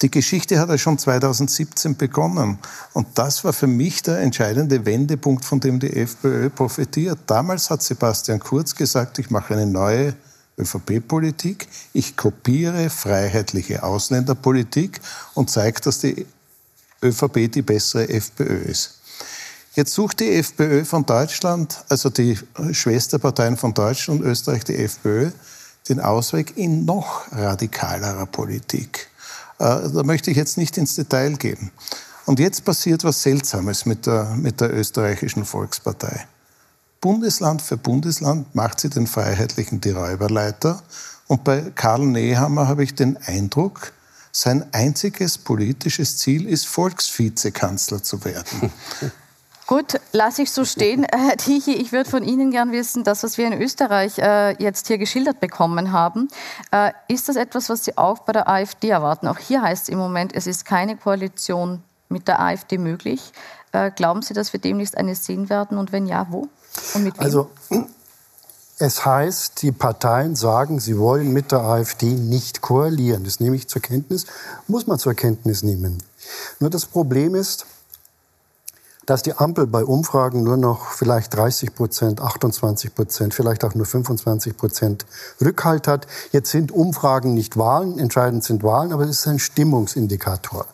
Speaker 11: Die Geschichte hat ja schon 2017 begonnen. Und das war für mich der entscheidende Wendepunkt, von dem die FPÖ profitiert. Damals hat Sebastian Kurz gesagt, ich mache eine neue ÖVP-Politik, ich kopiere freiheitliche Ausländerpolitik und zeige, dass die ÖVP die bessere FPÖ ist. Jetzt sucht die FPÖ von Deutschland, also die Schwesterparteien von Deutschland und Österreich, die FPÖ, den Ausweg in noch radikalerer Politik. Äh, da möchte ich jetzt nicht ins Detail gehen. Und jetzt passiert was Seltsames mit der, mit der österreichischen Volkspartei. Bundesland für Bundesland macht sie den Freiheitlichen die Räuberleiter. Und bei Karl Nehammer habe ich den Eindruck, sein einziges politisches Ziel ist, Volksvizekanzler zu werden.
Speaker 1: Gut, lasse ich so stehen. Herr Tichy, ich würde von Ihnen gern wissen, das, was wir in Österreich äh, jetzt hier geschildert bekommen haben, äh, ist das etwas, was Sie auch bei der AfD erwarten? Auch hier heißt es im Moment, es ist keine Koalition mit der AfD möglich. Äh, glauben Sie, dass wir demnächst eine sehen werden? Und wenn ja, wo? Und mit wem?
Speaker 10: Also, es heißt, die Parteien sagen, sie wollen mit der AfD nicht koalieren. Das nehme ich zur Kenntnis, muss man zur Kenntnis nehmen. Nur das Problem ist, dass die Ampel bei Umfragen nur noch vielleicht 30 Prozent, 28 Prozent, vielleicht auch nur 25 Prozent Rückhalt hat. Jetzt sind Umfragen nicht Wahlen, entscheidend sind Wahlen, aber es ist ein Stimmungsindikator.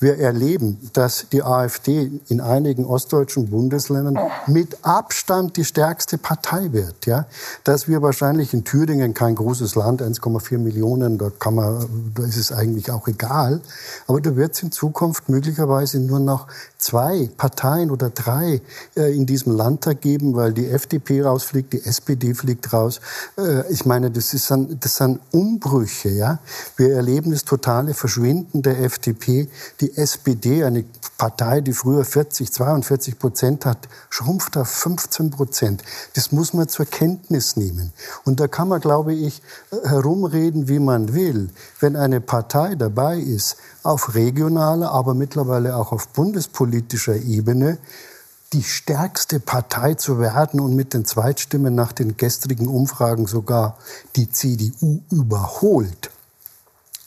Speaker 10: Wir erleben, dass die AfD in einigen ostdeutschen Bundesländern mit Abstand die stärkste Partei wird. Ja? Dass wir wahrscheinlich in Thüringen kein großes Land, 1,4 Millionen, da, kann man, da ist es eigentlich auch egal. Aber da wird es in Zukunft möglicherweise nur noch zwei Parteien oder drei äh, in diesem Landtag geben, weil die FDP rausfliegt, die SPD fliegt raus. Äh, ich meine, das, ist ein, das sind Umbrüche. Ja? Wir erleben das totale Verschwinden der FDP. Die SPD, eine Partei, die früher 40, 42 Prozent hat, schrumpft auf 15 Prozent. Das muss man zur Kenntnis nehmen. Und da kann man, glaube ich, herumreden, wie man will. Wenn eine Partei dabei ist, auf regionaler, aber mittlerweile auch auf bundespolitischer Ebene, die stärkste Partei zu werden und mit den Zweitstimmen nach den gestrigen Umfragen sogar die CDU überholt,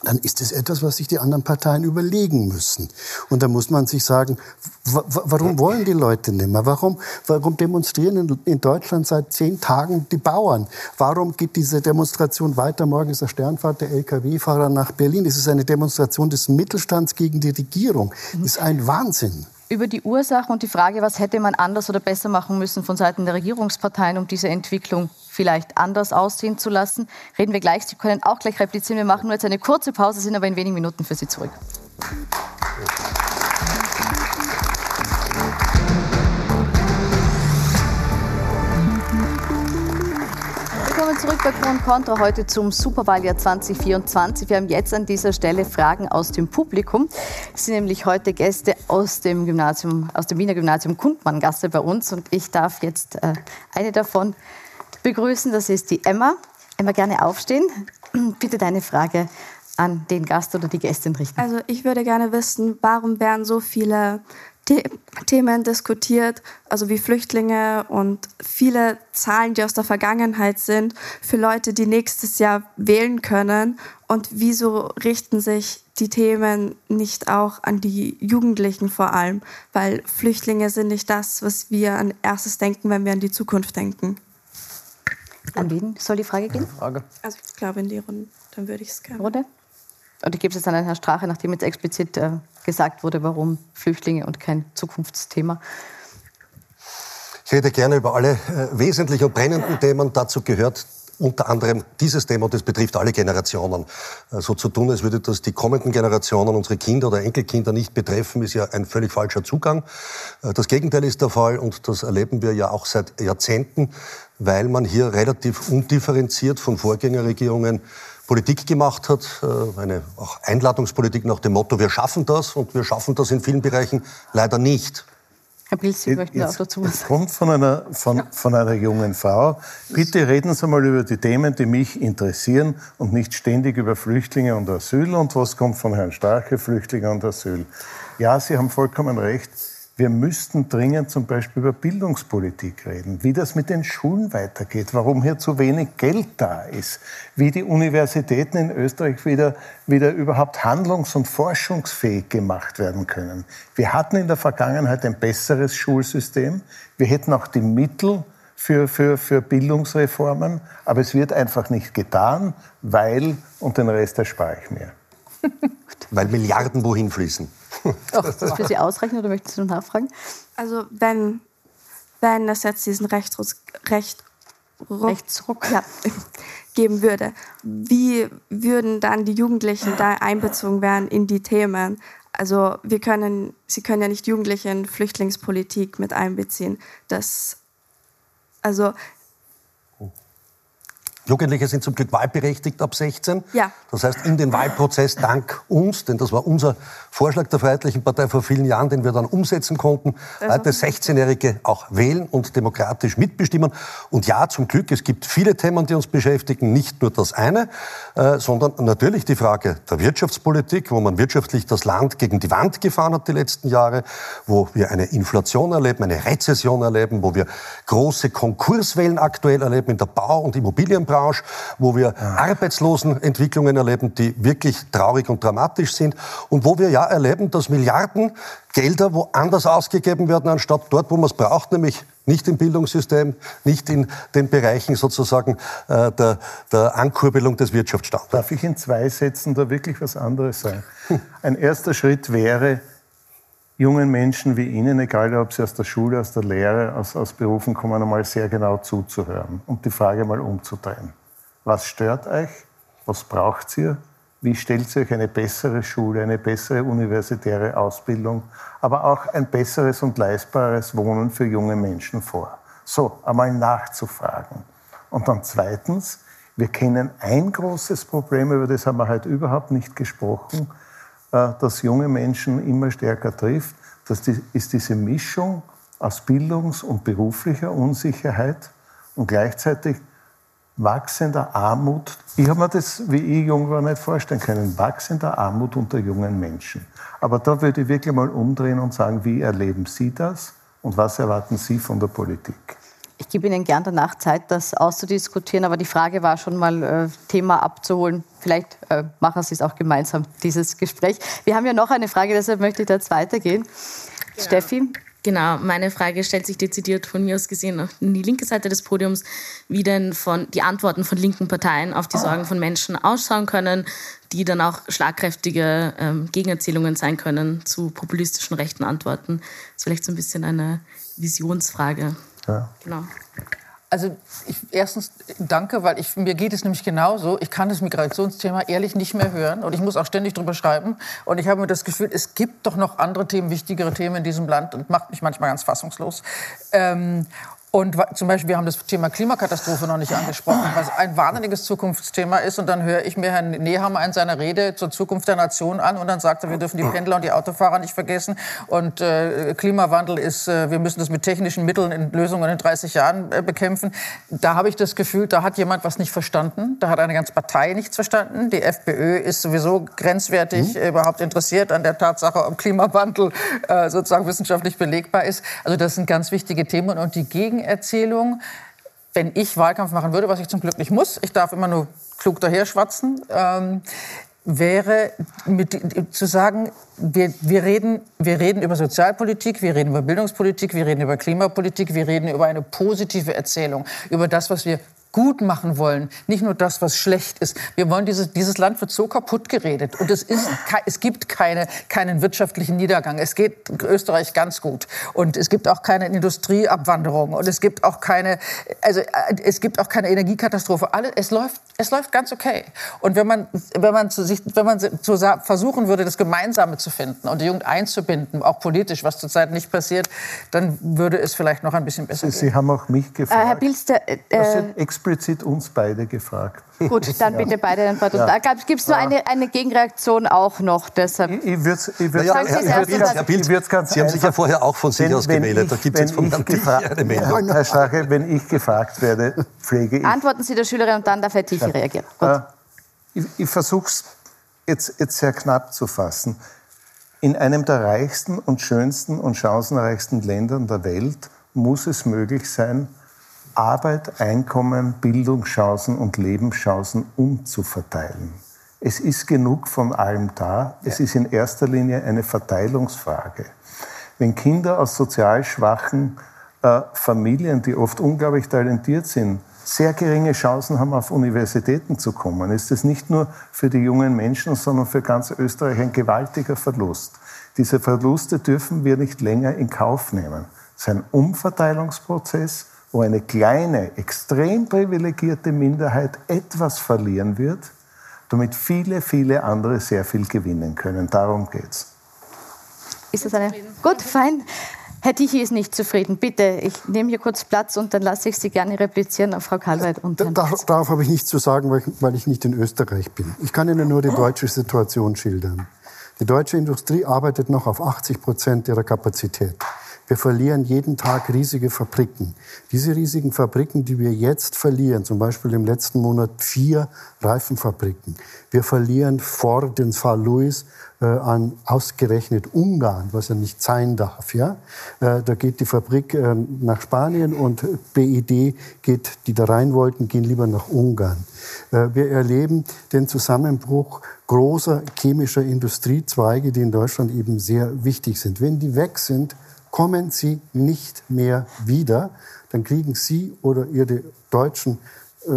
Speaker 10: dann ist es etwas, was sich die anderen Parteien überlegen müssen. Und da muss man sich sagen, warum wollen die Leute nicht mehr? Warum, warum demonstrieren in, Deutschland seit zehn Tagen die Bauern? Warum geht diese Demonstration weiter? Morgen ist der Sternfahrt der Lkw-Fahrer nach Berlin. Es ist eine Demonstration des Mittelstands gegen die Regierung. Das ist ein Wahnsinn
Speaker 1: über die Ursachen und die Frage, was hätte man anders oder besser machen müssen von Seiten der Regierungsparteien, um diese Entwicklung vielleicht anders aussehen zu lassen, reden wir gleich. Sie können auch gleich replizieren. Wir machen nur jetzt eine kurze Pause, sind aber in wenigen Minuten für Sie zurück. Willkommen zurück bei Pro Contra, heute zum Superwahljahr 2024. Wir haben jetzt an dieser Stelle Fragen aus dem Publikum. Es sind nämlich heute Gäste aus dem Gymnasium, aus dem Wiener Gymnasium Kundmann-Gasse bei uns und ich darf jetzt äh, eine davon begrüßen. Das ist die Emma. Emma, gerne aufstehen. Bitte deine Frage an den Gast oder die Gästin richten.
Speaker 12: Also ich würde gerne wissen, warum werden so viele The Themen diskutiert, also wie Flüchtlinge und viele Zahlen, die aus der Vergangenheit sind, für Leute, die nächstes Jahr wählen können. Und wieso richten sich die Themen nicht auch an die Jugendlichen vor allem? Weil Flüchtlinge sind nicht das, was wir an erstes denken, wenn wir an die Zukunft denken.
Speaker 1: An wen soll die Frage gehen?
Speaker 12: Frage. Also ich glaube in die Runde, dann würde ich es gerne.
Speaker 1: Runde? Und ich gebe es jetzt an Herrn Strache, nachdem jetzt explizit äh, gesagt wurde, warum Flüchtlinge und kein Zukunftsthema.
Speaker 2: Ich rede gerne über alle äh, wesentlichen und brennenden Themen. Dazu gehört unter anderem dieses Thema, und das betrifft alle Generationen. So also zu tun, als würde das die kommenden Generationen, unsere Kinder oder Enkelkinder nicht betreffen, ist ja ein völlig falscher Zugang. Äh, das Gegenteil ist der Fall und das erleben wir ja auch seit Jahrzehnten, weil man hier relativ undifferenziert von Vorgängerregierungen Politik gemacht hat, äh, eine auch Einladungspolitik nach dem Motto, wir schaffen das und wir schaffen das in vielen Bereichen leider nicht.
Speaker 1: Herr Pilz, Sie möchten auch dazu was
Speaker 11: sagen. kommt von einer, von, von einer jungen Frau. Bitte reden Sie mal über die Themen, die mich interessieren und nicht ständig über Flüchtlinge und Asyl. Und was kommt von Herrn Starke, Flüchtlinge und Asyl? Ja, Sie haben vollkommen recht. Wir müssten dringend zum Beispiel über Bildungspolitik reden, wie das mit den Schulen weitergeht, warum hier zu wenig Geld da ist, wie die Universitäten in Österreich wieder, wieder überhaupt handlungs- und forschungsfähig gemacht werden können. Wir hatten in der Vergangenheit ein besseres Schulsystem. Wir hätten auch die Mittel für, für, für Bildungsreformen, aber es wird einfach nicht getan, weil, und den Rest erspare ich mir.
Speaker 2: weil Milliarden wohin fließen.
Speaker 1: Ach, ist das für Sie ausreichend oder möchten Sie noch nachfragen?
Speaker 12: Also wenn, wenn es jetzt diesen Rechtsruck, Recht,
Speaker 1: Rechtsruck
Speaker 12: ja, geben würde, wie würden dann die Jugendlichen da einbezogen werden in die Themen? Also wir können, Sie können ja nicht Jugendliche in Flüchtlingspolitik mit einbeziehen. Das, also
Speaker 2: Jugendliche sind zum Glück wahlberechtigt ab 16.
Speaker 12: Ja.
Speaker 2: Das heißt, in den Wahlprozess dank uns, denn das war unser Vorschlag der Freiheitlichen Partei vor vielen Jahren, den wir dann umsetzen konnten, heute 16-Jährige auch wählen und demokratisch mitbestimmen. Und ja, zum Glück, es gibt viele Themen, die uns beschäftigen, nicht nur das eine, äh, sondern natürlich die Frage der Wirtschaftspolitik, wo man wirtschaftlich das Land gegen die Wand gefahren hat die letzten Jahre, wo wir eine Inflation erleben, eine Rezession erleben, wo wir große Konkurswellen aktuell erleben in der Bau- und Immobilienbranche Branche, wo wir Arbeitslosenentwicklungen erleben, die wirklich traurig und dramatisch sind und wo wir ja erleben, dass Milliarden Gelder woanders ausgegeben werden, anstatt dort, wo man es braucht, nämlich nicht im Bildungssystem, nicht in den Bereichen sozusagen äh, der, der Ankurbelung des Wirtschaftsstandorts.
Speaker 11: Darf ich in zwei Sätzen da wirklich was anderes sagen? Ein erster Schritt wäre, jungen Menschen wie Ihnen, egal ob sie aus der Schule, aus der Lehre, aus, aus Berufen kommen, einmal sehr genau zuzuhören und die Frage mal umzudrehen. Was stört euch? Was braucht ihr? Wie stellt ihr euch eine bessere Schule, eine bessere universitäre Ausbildung, aber auch ein besseres und leistbares Wohnen für junge Menschen vor? So, einmal nachzufragen. Und dann zweitens, wir kennen ein großes Problem, über das haben wir heute überhaupt nicht gesprochen, das junge Menschen immer stärker trifft. Das ist diese Mischung aus Bildungs- und beruflicher Unsicherheit und gleichzeitig wachsender Armut. Ich habe mir das, wie ich jung war, nicht vorstellen können. Wachsender Armut unter jungen Menschen. Aber da würde ich wirklich mal umdrehen und sagen, wie erleben Sie das und was erwarten Sie von der Politik?
Speaker 1: Ich gebe Ihnen gern danach Zeit, das auszudiskutieren, aber die Frage war schon mal, äh, Thema abzuholen. Vielleicht äh, machen Sie es auch gemeinsam, dieses Gespräch. Wir haben ja noch eine Frage, deshalb möchte ich da jetzt weitergehen. Genau. Steffi?
Speaker 13: Genau, meine Frage stellt sich dezidiert von mir aus gesehen auf die linke Seite des Podiums, wie denn von die Antworten von linken Parteien auf die Sorgen von Menschen ausschauen können, die dann auch schlagkräftige ähm, Gegenerzählungen sein können zu populistischen rechten Antworten. Das ist vielleicht so ein bisschen eine Visionsfrage. Ja. Genau.
Speaker 9: Also ich, erstens danke, weil ich, mir geht es nämlich genauso. Ich kann das Migrationsthema ehrlich nicht mehr hören und ich muss auch ständig drüber schreiben. Und ich habe mir das Gefühl, es gibt doch noch andere Themen, wichtigere Themen in diesem Land und macht mich manchmal ganz fassungslos. Ähm, und zum Beispiel, wir haben das Thema Klimakatastrophe noch nicht angesprochen, was ein wahnsinniges Zukunftsthema ist. Und dann höre ich mir Herrn Nehammer in seiner Rede zur Zukunft der Nation an und dann sagt er, wir dürfen die Pendler und die Autofahrer nicht vergessen. Und äh, Klimawandel ist, äh, wir müssen das mit technischen Mitteln in Lösungen in 30 Jahren äh, bekämpfen. Da habe ich das Gefühl, da hat jemand was nicht verstanden. Da hat eine ganze Partei nichts verstanden. Die FPÖ ist sowieso grenzwertig mhm. überhaupt interessiert an der Tatsache, ob Klimawandel äh, sozusagen wissenschaftlich belegbar ist. Also das sind ganz wichtige Themen. Und die Gegen Gegenerzählung, wenn ich Wahlkampf machen würde, was ich zum Glück nicht muss, ich darf immer nur klug daherschwatzen, ähm, wäre mit, zu sagen, wir, wir, reden, wir reden über Sozialpolitik, wir reden über Bildungspolitik, wir reden über Klimapolitik, wir reden über eine positive Erzählung, über das, was wir gut machen wollen, nicht nur das, was schlecht ist. Wir wollen dieses, dieses Land wird so kaputt geredet und es, ist, es gibt keine, keinen wirtschaftlichen Niedergang. Es geht Österreich ganz gut und es gibt auch keine Industrieabwanderung und es gibt auch keine, also es gibt auch keine Energiekatastrophe. Alle, es läuft, es läuft ganz okay. Und wenn man, wenn man zu sich, wenn man zu versuchen würde, das Gemeinsame zu finden und die Jugend einzubinden, auch politisch, was zurzeit nicht passiert, dann würde es vielleicht noch ein bisschen besser
Speaker 11: Sie, gehen. Sie haben auch mich gefragt.
Speaker 1: Äh, Herr Bilster, äh,
Speaker 11: explizit uns beide gefragt.
Speaker 1: Gut, dann bitte beide Antworten. Ja. Da gibt es nur eine, eine Gegenreaktion auch noch. Deshalb.
Speaker 11: Ich, ich würde ich würd's, ja, Herr, Herr,
Speaker 2: Herr, Herr Bild, Sie haben sich ja vorher auch von sich aus gewählt. da gibt es jetzt von
Speaker 11: eine Meldung. Herr Strache, wenn ich gefragt werde, pflege ich...
Speaker 1: Antworten Sie der Schülerin und dann darf Herr Tichy reagieren. Gut.
Speaker 11: Äh, ich, ich versuche es jetzt, jetzt sehr knapp zu fassen. In einem der reichsten und schönsten und chancenreichsten Ländern der Welt muss es möglich sein, Arbeit, Einkommen, Bildungschancen und Lebenschancen umzuverteilen. Es ist genug von allem da. Es ist in erster Linie eine Verteilungsfrage. Wenn Kinder aus sozial schwachen äh, Familien, die oft unglaublich talentiert sind, sehr geringe Chancen haben, auf Universitäten zu kommen, ist es nicht nur für die jungen Menschen, sondern für ganz Österreich ein gewaltiger Verlust. Diese Verluste dürfen wir nicht länger in Kauf nehmen. Es ist ein Umverteilungsprozess, wo eine kleine, extrem privilegierte Minderheit etwas verlieren wird, damit viele, viele andere sehr viel gewinnen können. Darum geht's.
Speaker 1: Ist das eine? Gut, fein. Herr Tichy ist nicht zufrieden. Bitte, ich nehme hier kurz Platz und dann lasse ich Sie gerne replizieren auf Frau Kalweit und Herrn
Speaker 10: Darauf, darauf habe ich nichts zu sagen, weil ich, weil ich nicht in Österreich bin. Ich kann Ihnen nur die deutsche Situation schildern. Die deutsche Industrie arbeitet noch auf 80 Prozent ihrer Kapazität. Wir verlieren jeden Tag riesige Fabriken. Diese riesigen Fabriken, die wir jetzt verlieren, zum Beispiel im letzten Monat vier Reifenfabriken. Wir verlieren vor den Fall Louis äh, an ausgerechnet Ungarn, was ja nicht sein darf. Ja? Äh, da geht die Fabrik äh, nach Spanien und BID geht, die da rein wollten, gehen lieber nach Ungarn. Äh, wir erleben den Zusammenbruch großer chemischer Industriezweige, die in Deutschland eben sehr wichtig sind. Wenn die weg sind, kommen sie nicht mehr wieder, dann kriegen Sie oder Ihre deutschen äh,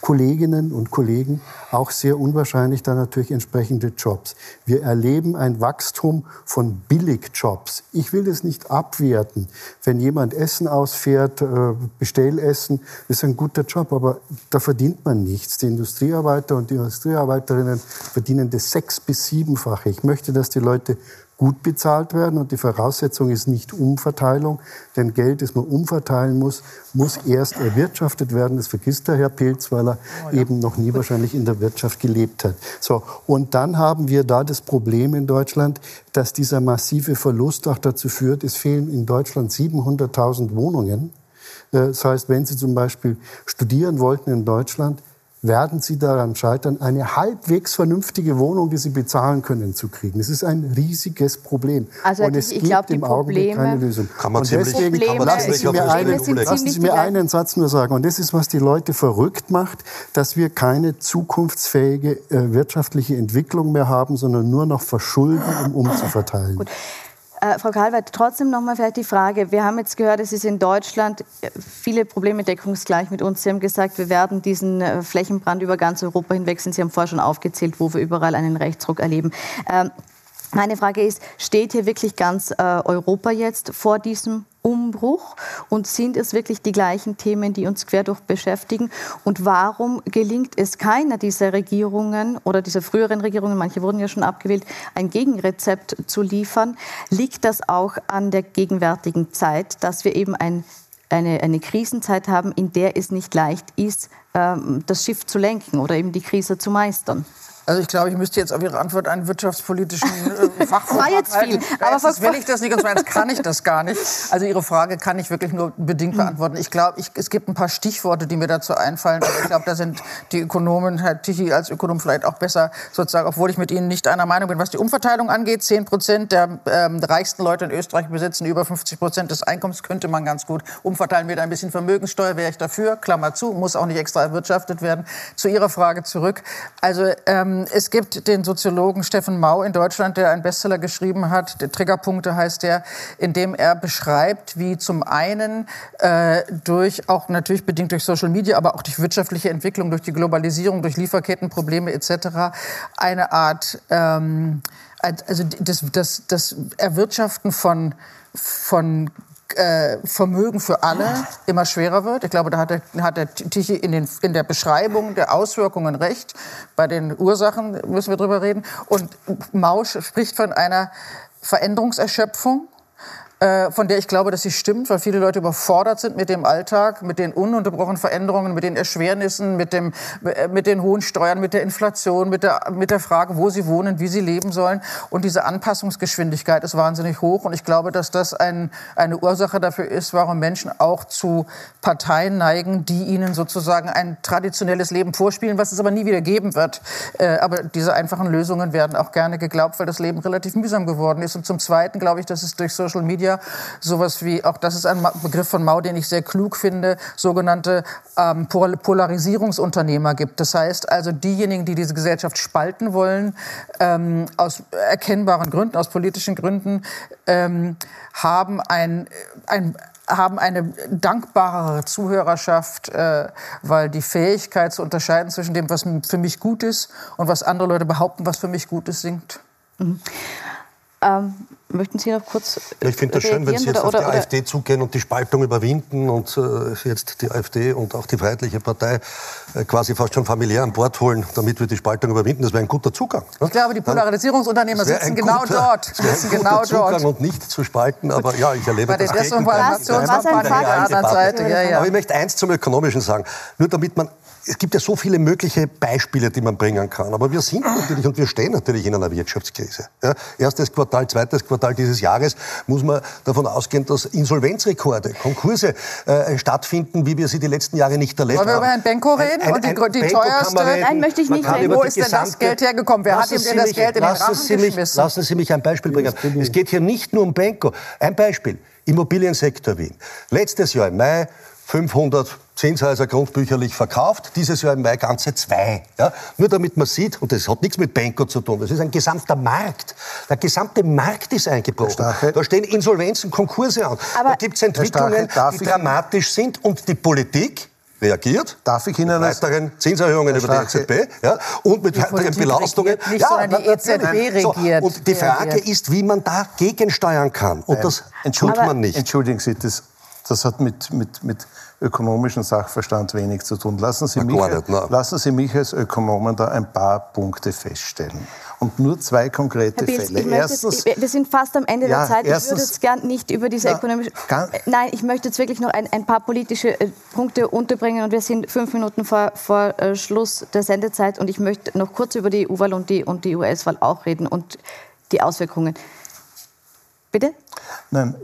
Speaker 10: Kolleginnen und Kollegen auch sehr unwahrscheinlich dann natürlich entsprechende Jobs. Wir erleben ein Wachstum von Billigjobs. Ich will das nicht abwerten. Wenn jemand Essen ausfährt, äh, Bestellessen, ist ein guter Job, aber da verdient man nichts. Die Industriearbeiter und die Industriearbeiterinnen verdienen das sechs- bis siebenfache. Ich möchte, dass die Leute gut bezahlt werden. Und die Voraussetzung ist nicht Umverteilung, denn Geld, das man umverteilen muss, muss erst erwirtschaftet werden. Das vergisst der Herr Pilz, weil er oh ja. eben noch nie wahrscheinlich in der Wirtschaft gelebt hat. So, und dann haben wir da das Problem in Deutschland, dass dieser massive Verlust auch dazu führt, es fehlen in Deutschland 700.000 Wohnungen. Äh, das heißt, wenn Sie zum Beispiel studieren wollten in Deutschland, werden Sie daran scheitern, eine halbwegs vernünftige Wohnung, die Sie bezahlen können, zu kriegen. Das ist ein riesiges Problem.
Speaker 1: Also
Speaker 10: und es
Speaker 1: ich
Speaker 10: gibt
Speaker 1: glaub,
Speaker 10: im Augenblick keine Lösung.
Speaker 2: Kann man
Speaker 10: und deswegen
Speaker 2: kann man
Speaker 10: lassen Sie mir, einen, lassen Sie mir einen Satz nur sagen. Und das ist, was die Leute verrückt macht, dass wir keine zukunftsfähige äh, wirtschaftliche Entwicklung mehr haben, sondern nur noch verschulden, um umzuverteilen. Gut.
Speaker 1: Äh, Frau Kalweit, trotzdem noch mal vielleicht die Frage. Wir haben jetzt gehört, es ist in Deutschland äh, viele Probleme deckungsgleich mit uns. Sie haben gesagt, wir werden diesen äh, Flächenbrand über ganz Europa hinweg sind. Sie haben vorher schon aufgezählt, wo wir überall einen Rechtsruck erleben. Ähm, meine Frage ist, steht hier wirklich ganz äh, Europa jetzt vor diesem Umbruch? Und sind es wirklich die gleichen Themen, die uns quer durch beschäftigen? Und warum gelingt es keiner dieser Regierungen oder dieser früheren Regierungen, manche wurden ja schon abgewählt, ein Gegenrezept zu liefern? Liegt das auch an der gegenwärtigen Zeit, dass wir eben ein eine, eine Krisenzeit haben, in der es nicht leicht ist, ähm, das Schiff zu lenken oder eben die Krise zu meistern?
Speaker 9: Also ich glaube, ich müsste jetzt auf Ihre Antwort einen wirtschaftspolitischen äh, Fachvortrag
Speaker 1: war jetzt viel,
Speaker 9: aber Erstens will ich das nicht und zweitens kann ich das gar nicht. Also Ihre Frage kann ich wirklich nur bedingt beantworten. Ich glaube, es gibt ein paar Stichworte, die mir dazu einfallen. ich glaube, da sind die Ökonomen, Herr Tichy als Ökonom vielleicht auch besser sozusagen, obwohl ich mit Ihnen nicht einer Meinung bin. Was die Umverteilung angeht, 10 Prozent der ähm, reichsten Leute in Österreich besitzen über 50 Prozent des Einkommens, könnte man ganz gut umverteilen. Mit ein bisschen Vermögenssteuer wäre ich dafür, Klammer zu, muss auch nicht extra erwirtschaftet werden. Zu Ihrer Frage zurück. Also ähm, ähm, es gibt den Soziologen Steffen Mau in Deutschland, der einen Bestseller geschrieben hat. Der Triggerpunkte heißt der, in dem er beschreibt, wie zum einen äh, durch auch natürlich bedingt durch Social Media, aber auch durch wirtschaftliche Entwicklung, durch die Globalisierung, durch Lieferkettenprobleme etc. eine Art ähm, also das, das, das Erwirtschaften von von äh, Vermögen für alle immer schwerer wird. Ich glaube, da hat der, hat der Tichy in, den, in der Beschreibung der Auswirkungen recht. Bei den Ursachen müssen wir drüber reden. Und Mausch spricht von einer Veränderungserschöpfung von der ich glaube, dass sie stimmt, weil viele Leute überfordert sind mit dem Alltag, mit den ununterbrochenen Veränderungen, mit den Erschwernissen, mit, dem, äh, mit den hohen Steuern, mit der Inflation, mit der, mit der Frage, wo sie wohnen, wie sie leben sollen. Und diese Anpassungsgeschwindigkeit ist wahnsinnig hoch. Und ich glaube, dass das ein, eine Ursache dafür ist, warum Menschen auch zu Parteien neigen, die ihnen sozusagen ein traditionelles Leben vorspielen, was es aber nie wieder geben wird. Äh, aber diese einfachen Lösungen werden auch gerne geglaubt, weil das Leben relativ mühsam geworden ist. Und zum Zweiten glaube ich, dass es durch Social Media sowas wie, auch das ist ein Begriff von Mau, den ich sehr klug finde, sogenannte ähm, Polarisierungsunternehmer gibt. Das heißt also diejenigen, die diese Gesellschaft spalten wollen, ähm, aus erkennbaren Gründen, aus politischen Gründen, ähm, haben ein, ein haben eine dankbarere Zuhörerschaft, äh, weil die Fähigkeit zu unterscheiden zwischen dem, was für mich gut ist und was andere Leute behaupten, was für mich gut ist, sinkt. Mhm.
Speaker 1: Ähm, möchten Sie noch kurz
Speaker 2: Ich finde das schön, wenn Sie jetzt oder, auf die oder, AfD zugehen und die Spaltung überwinden und äh, jetzt die AfD und auch die Freiheitliche Partei äh, quasi fast schon familiär an Bord holen, damit wir die Spaltung überwinden. Das wäre ein guter Zugang.
Speaker 9: Ne? Ich glaube, die Polarisierungsunternehmer sitzen genau guter, dort.
Speaker 2: Sitzen ein genau Zugang dort. und nicht zu spalten. Aber ja, ich erlebe Bei das
Speaker 9: Gegenteil.
Speaker 2: Ja, ja. Aber ich möchte eins zum Ökonomischen sagen. Nur damit man es gibt ja so viele mögliche Beispiele, die man bringen kann. Aber wir sind natürlich und wir stehen natürlich in einer Wirtschaftskrise. Ja, erstes Quartal, zweites Quartal dieses Jahres muss man davon ausgehen, dass Insolvenzrekorde, Konkurse äh, stattfinden, wie wir sie die letzten Jahre nicht erlebt haben.
Speaker 9: Wollen wir über Herrn Benko reden? Ein, ein, und die, die teuerste?
Speaker 1: Nein, möchte ich nicht reden.
Speaker 9: Wo ist denn das Geld hergekommen? Wer hat ihm denn das Geld in den Rachen
Speaker 2: Sie mich, Lassen Sie mich ein Beispiel bringen. Es geht hier nicht nur um Benko. Ein Beispiel. Immobiliensektor Wien. Letztes Jahr im Mai 500 Zinshäuser grundbücherlich verkauft, dieses Jahr im Mai ganze zwei. Ja? Nur damit man sieht, und das hat nichts mit Benko zu tun, das ist ein gesamter Markt. Der gesamte Markt ist eingebrochen. Da stehen Insolvenzen, Konkurse an. Aber da gibt es Entwicklungen, die dramatisch sind und die Politik reagiert.
Speaker 11: Darf ich Ihnen
Speaker 2: mit weiteren Zinserhöhungen über die EZB ja, und mit weiteren Belastungen.
Speaker 9: Nicht, ja, sondern die EZB regiert.
Speaker 2: So, und die Frage reagiert. ist, wie man da gegensteuern kann. Und das tut man nicht.
Speaker 11: Entschuldigen Sie, das, das hat mit, mit, mit ökonomischen Sachverstand wenig zu tun. Lassen Sie, mich, nicht, lassen Sie mich als Ökonomen da ein paar Punkte feststellen. Und nur zwei konkrete Pilz, Fälle.
Speaker 1: Erstens, jetzt, wir sind fast am Ende ja, der Zeit. Erstens, ich würde jetzt gern nicht über diese ja, ökonomische. Nein, ich möchte jetzt wirklich noch ein, ein paar politische äh, Punkte unterbringen. Und wir sind fünf Minuten vor, vor äh, Schluss der Sendezeit. Und ich möchte noch kurz über die EU-Wahl und die, und die US-Wahl auch reden und die Auswirkungen. Bitte?
Speaker 11: Nein,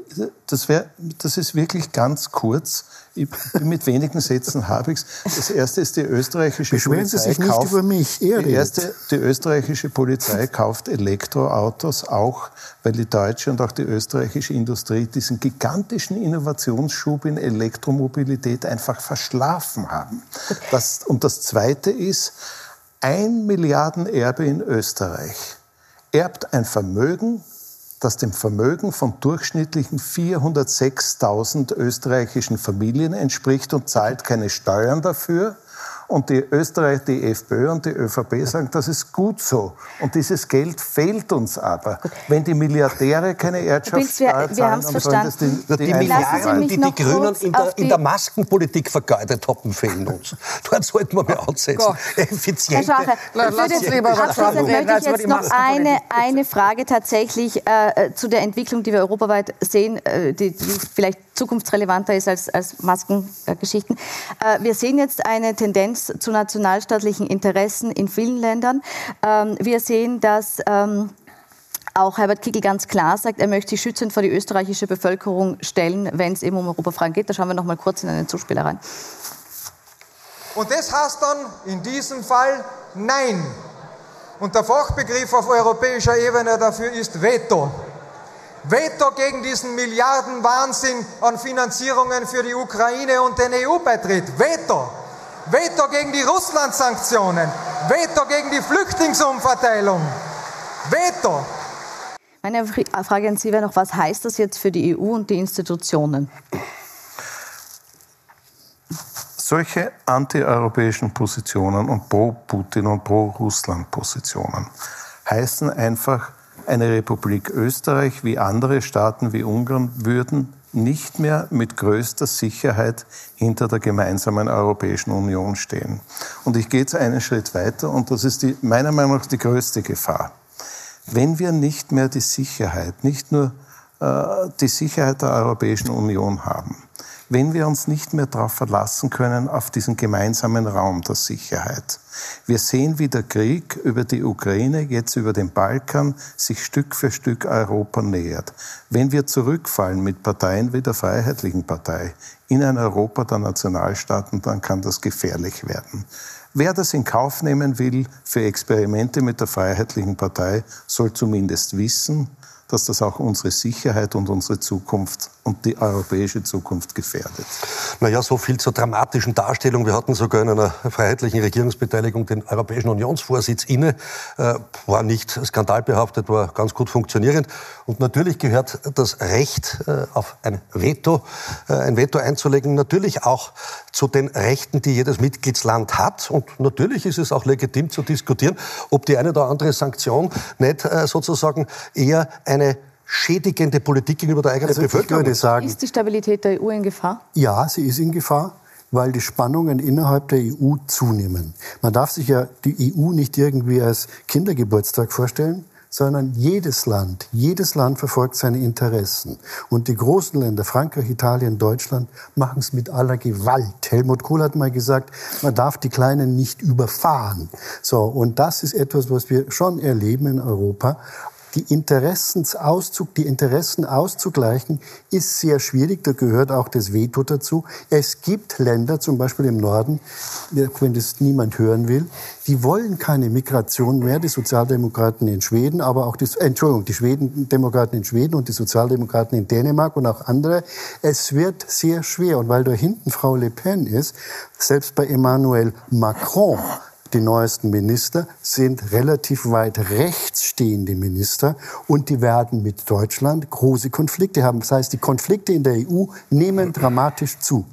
Speaker 11: das, wär, das ist wirklich ganz kurz. Ich, mit wenigen Sätzen habe ich es. Das erste ist die österreichische
Speaker 10: Beschweren
Speaker 11: Polizei.
Speaker 10: Sie sich nicht
Speaker 11: kauft,
Speaker 10: über mich.
Speaker 11: Er die, erste, die österreichische Polizei kauft Elektroautos auch, weil die deutsche und auch die österreichische Industrie diesen gigantischen Innovationsschub in Elektromobilität einfach verschlafen haben. Das, und das zweite ist, ein Milliardenerbe in Österreich erbt ein Vermögen, das dem Vermögen von durchschnittlichen 406.000 österreichischen Familien entspricht und zahlt keine Steuern dafür und die Österreich, die FPÖ und die ÖVP sagen, das ist gut so. Und dieses Geld fehlt uns aber. Wenn die Milliardäre keine Erdschaftssteuer zahlen,
Speaker 1: dann sollen das
Speaker 2: die, die, die Milliarden, die die Grünen in der, in der, Maskenpolitik vergeudet haben, fehlen uns. Dort sollten wir mal ansetzen. Effiziente.
Speaker 1: Herr Schache, lass uns lieber abschließend möchte ich jetzt noch eine, eine Frage tatsächlich äh, zu der Entwicklung, die wir europaweit sehen, äh, die, die vielleicht zukunftsrelevanter ist als, als Maskengeschichten. Äh, wir sehen jetzt eine Tendenz zu nationalstaatlichen Interessen in vielen Ländern. Ähm, wir sehen, dass ähm, auch Herbert Kickl ganz klar sagt, er möchte sich schützend vor die österreichische Bevölkerung stellen, wenn es eben um Europafragen geht. Da schauen wir noch mal kurz in eine Zuspieler rein.
Speaker 5: Und das heißt dann in diesem Fall Nein. Und der Fachbegriff auf europäischer Ebene dafür ist Veto. Veto gegen diesen Milliardenwahnsinn an Finanzierungen für die Ukraine und den EU-Beitritt. Veto. Veto gegen die Russland-Sanktionen. Veto gegen die Flüchtlingsumverteilung. Veto.
Speaker 1: Meine Frage an Sie wäre noch, was heißt das jetzt für die EU und die Institutionen?
Speaker 11: Solche antieuropäischen Positionen und pro-Putin und pro-Russland-Positionen heißen einfach, eine Republik Österreich wie andere Staaten wie Ungarn würden nicht mehr mit größter Sicherheit hinter der gemeinsamen Europäischen Union stehen. Und ich gehe jetzt einen Schritt weiter und das ist die, meiner Meinung nach die größte Gefahr. Wenn wir nicht mehr die Sicherheit, nicht nur äh, die Sicherheit der Europäischen Union haben. Wenn wir uns nicht mehr darauf verlassen können, auf diesen gemeinsamen Raum der Sicherheit. Wir sehen, wie der Krieg über die Ukraine, jetzt über den Balkan, sich Stück für Stück Europa nähert. Wenn wir zurückfallen mit Parteien wie der Freiheitlichen Partei in ein Europa der Nationalstaaten, dann kann das gefährlich werden. Wer das in Kauf nehmen will für Experimente mit der Freiheitlichen Partei, soll zumindest wissen, dass das auch unsere Sicherheit und unsere Zukunft und die europäische Zukunft gefährdet.
Speaker 2: Naja, so viel zur dramatischen Darstellung. Wir hatten sogar in einer freiheitlichen Regierungsbeteiligung den Europäischen Unionsvorsitz inne. Äh, war nicht skandalbehaftet, war ganz gut funktionierend. Und natürlich gehört das Recht äh, auf ein Veto, äh, ein Veto einzulegen, natürlich auch zu den Rechten, die jedes Mitgliedsland hat. Und natürlich ist es auch legitim zu diskutieren, ob die eine oder andere Sanktion nicht äh, sozusagen eher eine schädigende Politik gegenüber der eigenen also Bevölkerung.
Speaker 1: Würde sagen, ist die Stabilität der EU in Gefahr?
Speaker 10: Ja, sie ist in Gefahr weil die Spannungen innerhalb der EU zunehmen. Man darf sich ja die EU nicht irgendwie als Kindergeburtstag vorstellen, sondern jedes Land, jedes Land verfolgt seine Interessen. Und die großen Länder, Frankreich, Italien, Deutschland, machen es mit aller Gewalt. Helmut Kohl hat mal gesagt, man darf die Kleinen nicht überfahren. So, und das ist etwas, was wir schon erleben in Europa die Interessensauszug, die Interessen auszugleichen, ist sehr schwierig. Da gehört auch das Veto dazu. Es gibt Länder, zum Beispiel im Norden, wenn das niemand hören will, die wollen keine Migration mehr. Die Sozialdemokraten in Schweden, aber auch die, Entschuldigung, die Schweden-Demokraten in Schweden und die Sozialdemokraten in Dänemark und auch andere. Es wird sehr schwer. Und weil da hinten Frau Le Pen ist, selbst bei Emmanuel Macron, die neuesten Minister sind relativ weit rechts stehende Minister und die werden mit Deutschland große Konflikte haben. Das heißt, die Konflikte in der EU nehmen dramatisch zu.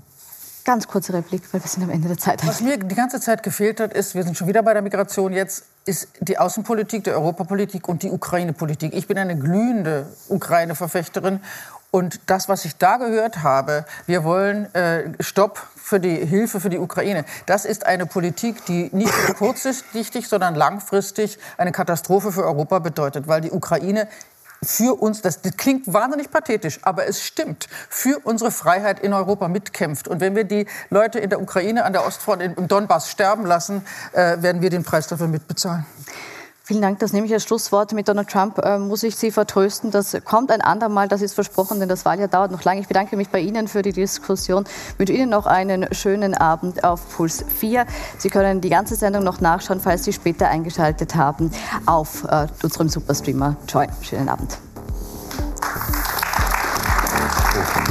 Speaker 1: Ganz kurze Replik, weil wir sind am Ende der Zeit.
Speaker 9: Was mir die ganze Zeit gefehlt hat, ist, wir sind schon wieder bei der Migration jetzt, ist die Außenpolitik, die Europapolitik und die Ukraine-Politik. Ich bin eine glühende Ukraine-Verfechterin und das, was ich da gehört habe, wir wollen äh, Stopp für die Hilfe für die Ukraine. Das ist eine Politik, die nicht nur kurzsichtig, sondern langfristig eine Katastrophe für Europa bedeutet, weil die Ukraine für uns, das, klingt wahnsinnig pathetisch, aber es stimmt, für unsere Freiheit in Europa mitkämpft. Und wenn wir die Leute in der Ukraine, an der Ostfront, im Donbass sterben lassen, äh, werden wir den Preis dafür mitbezahlen.
Speaker 1: Vielen Dank. Das nehme ich als Schlusswort. Mit Donald Trump äh, muss ich Sie vertrösten. Das kommt ein andermal. Das ist versprochen, denn das Wahljahr dauert noch lange. Ich bedanke mich bei Ihnen für die Diskussion. Ich wünsche Ihnen noch einen schönen Abend auf Puls 4. Sie können die ganze Sendung noch nachschauen, falls Sie später eingeschaltet haben, auf äh, unserem Superstreamer Join. Schönen Abend. Applaus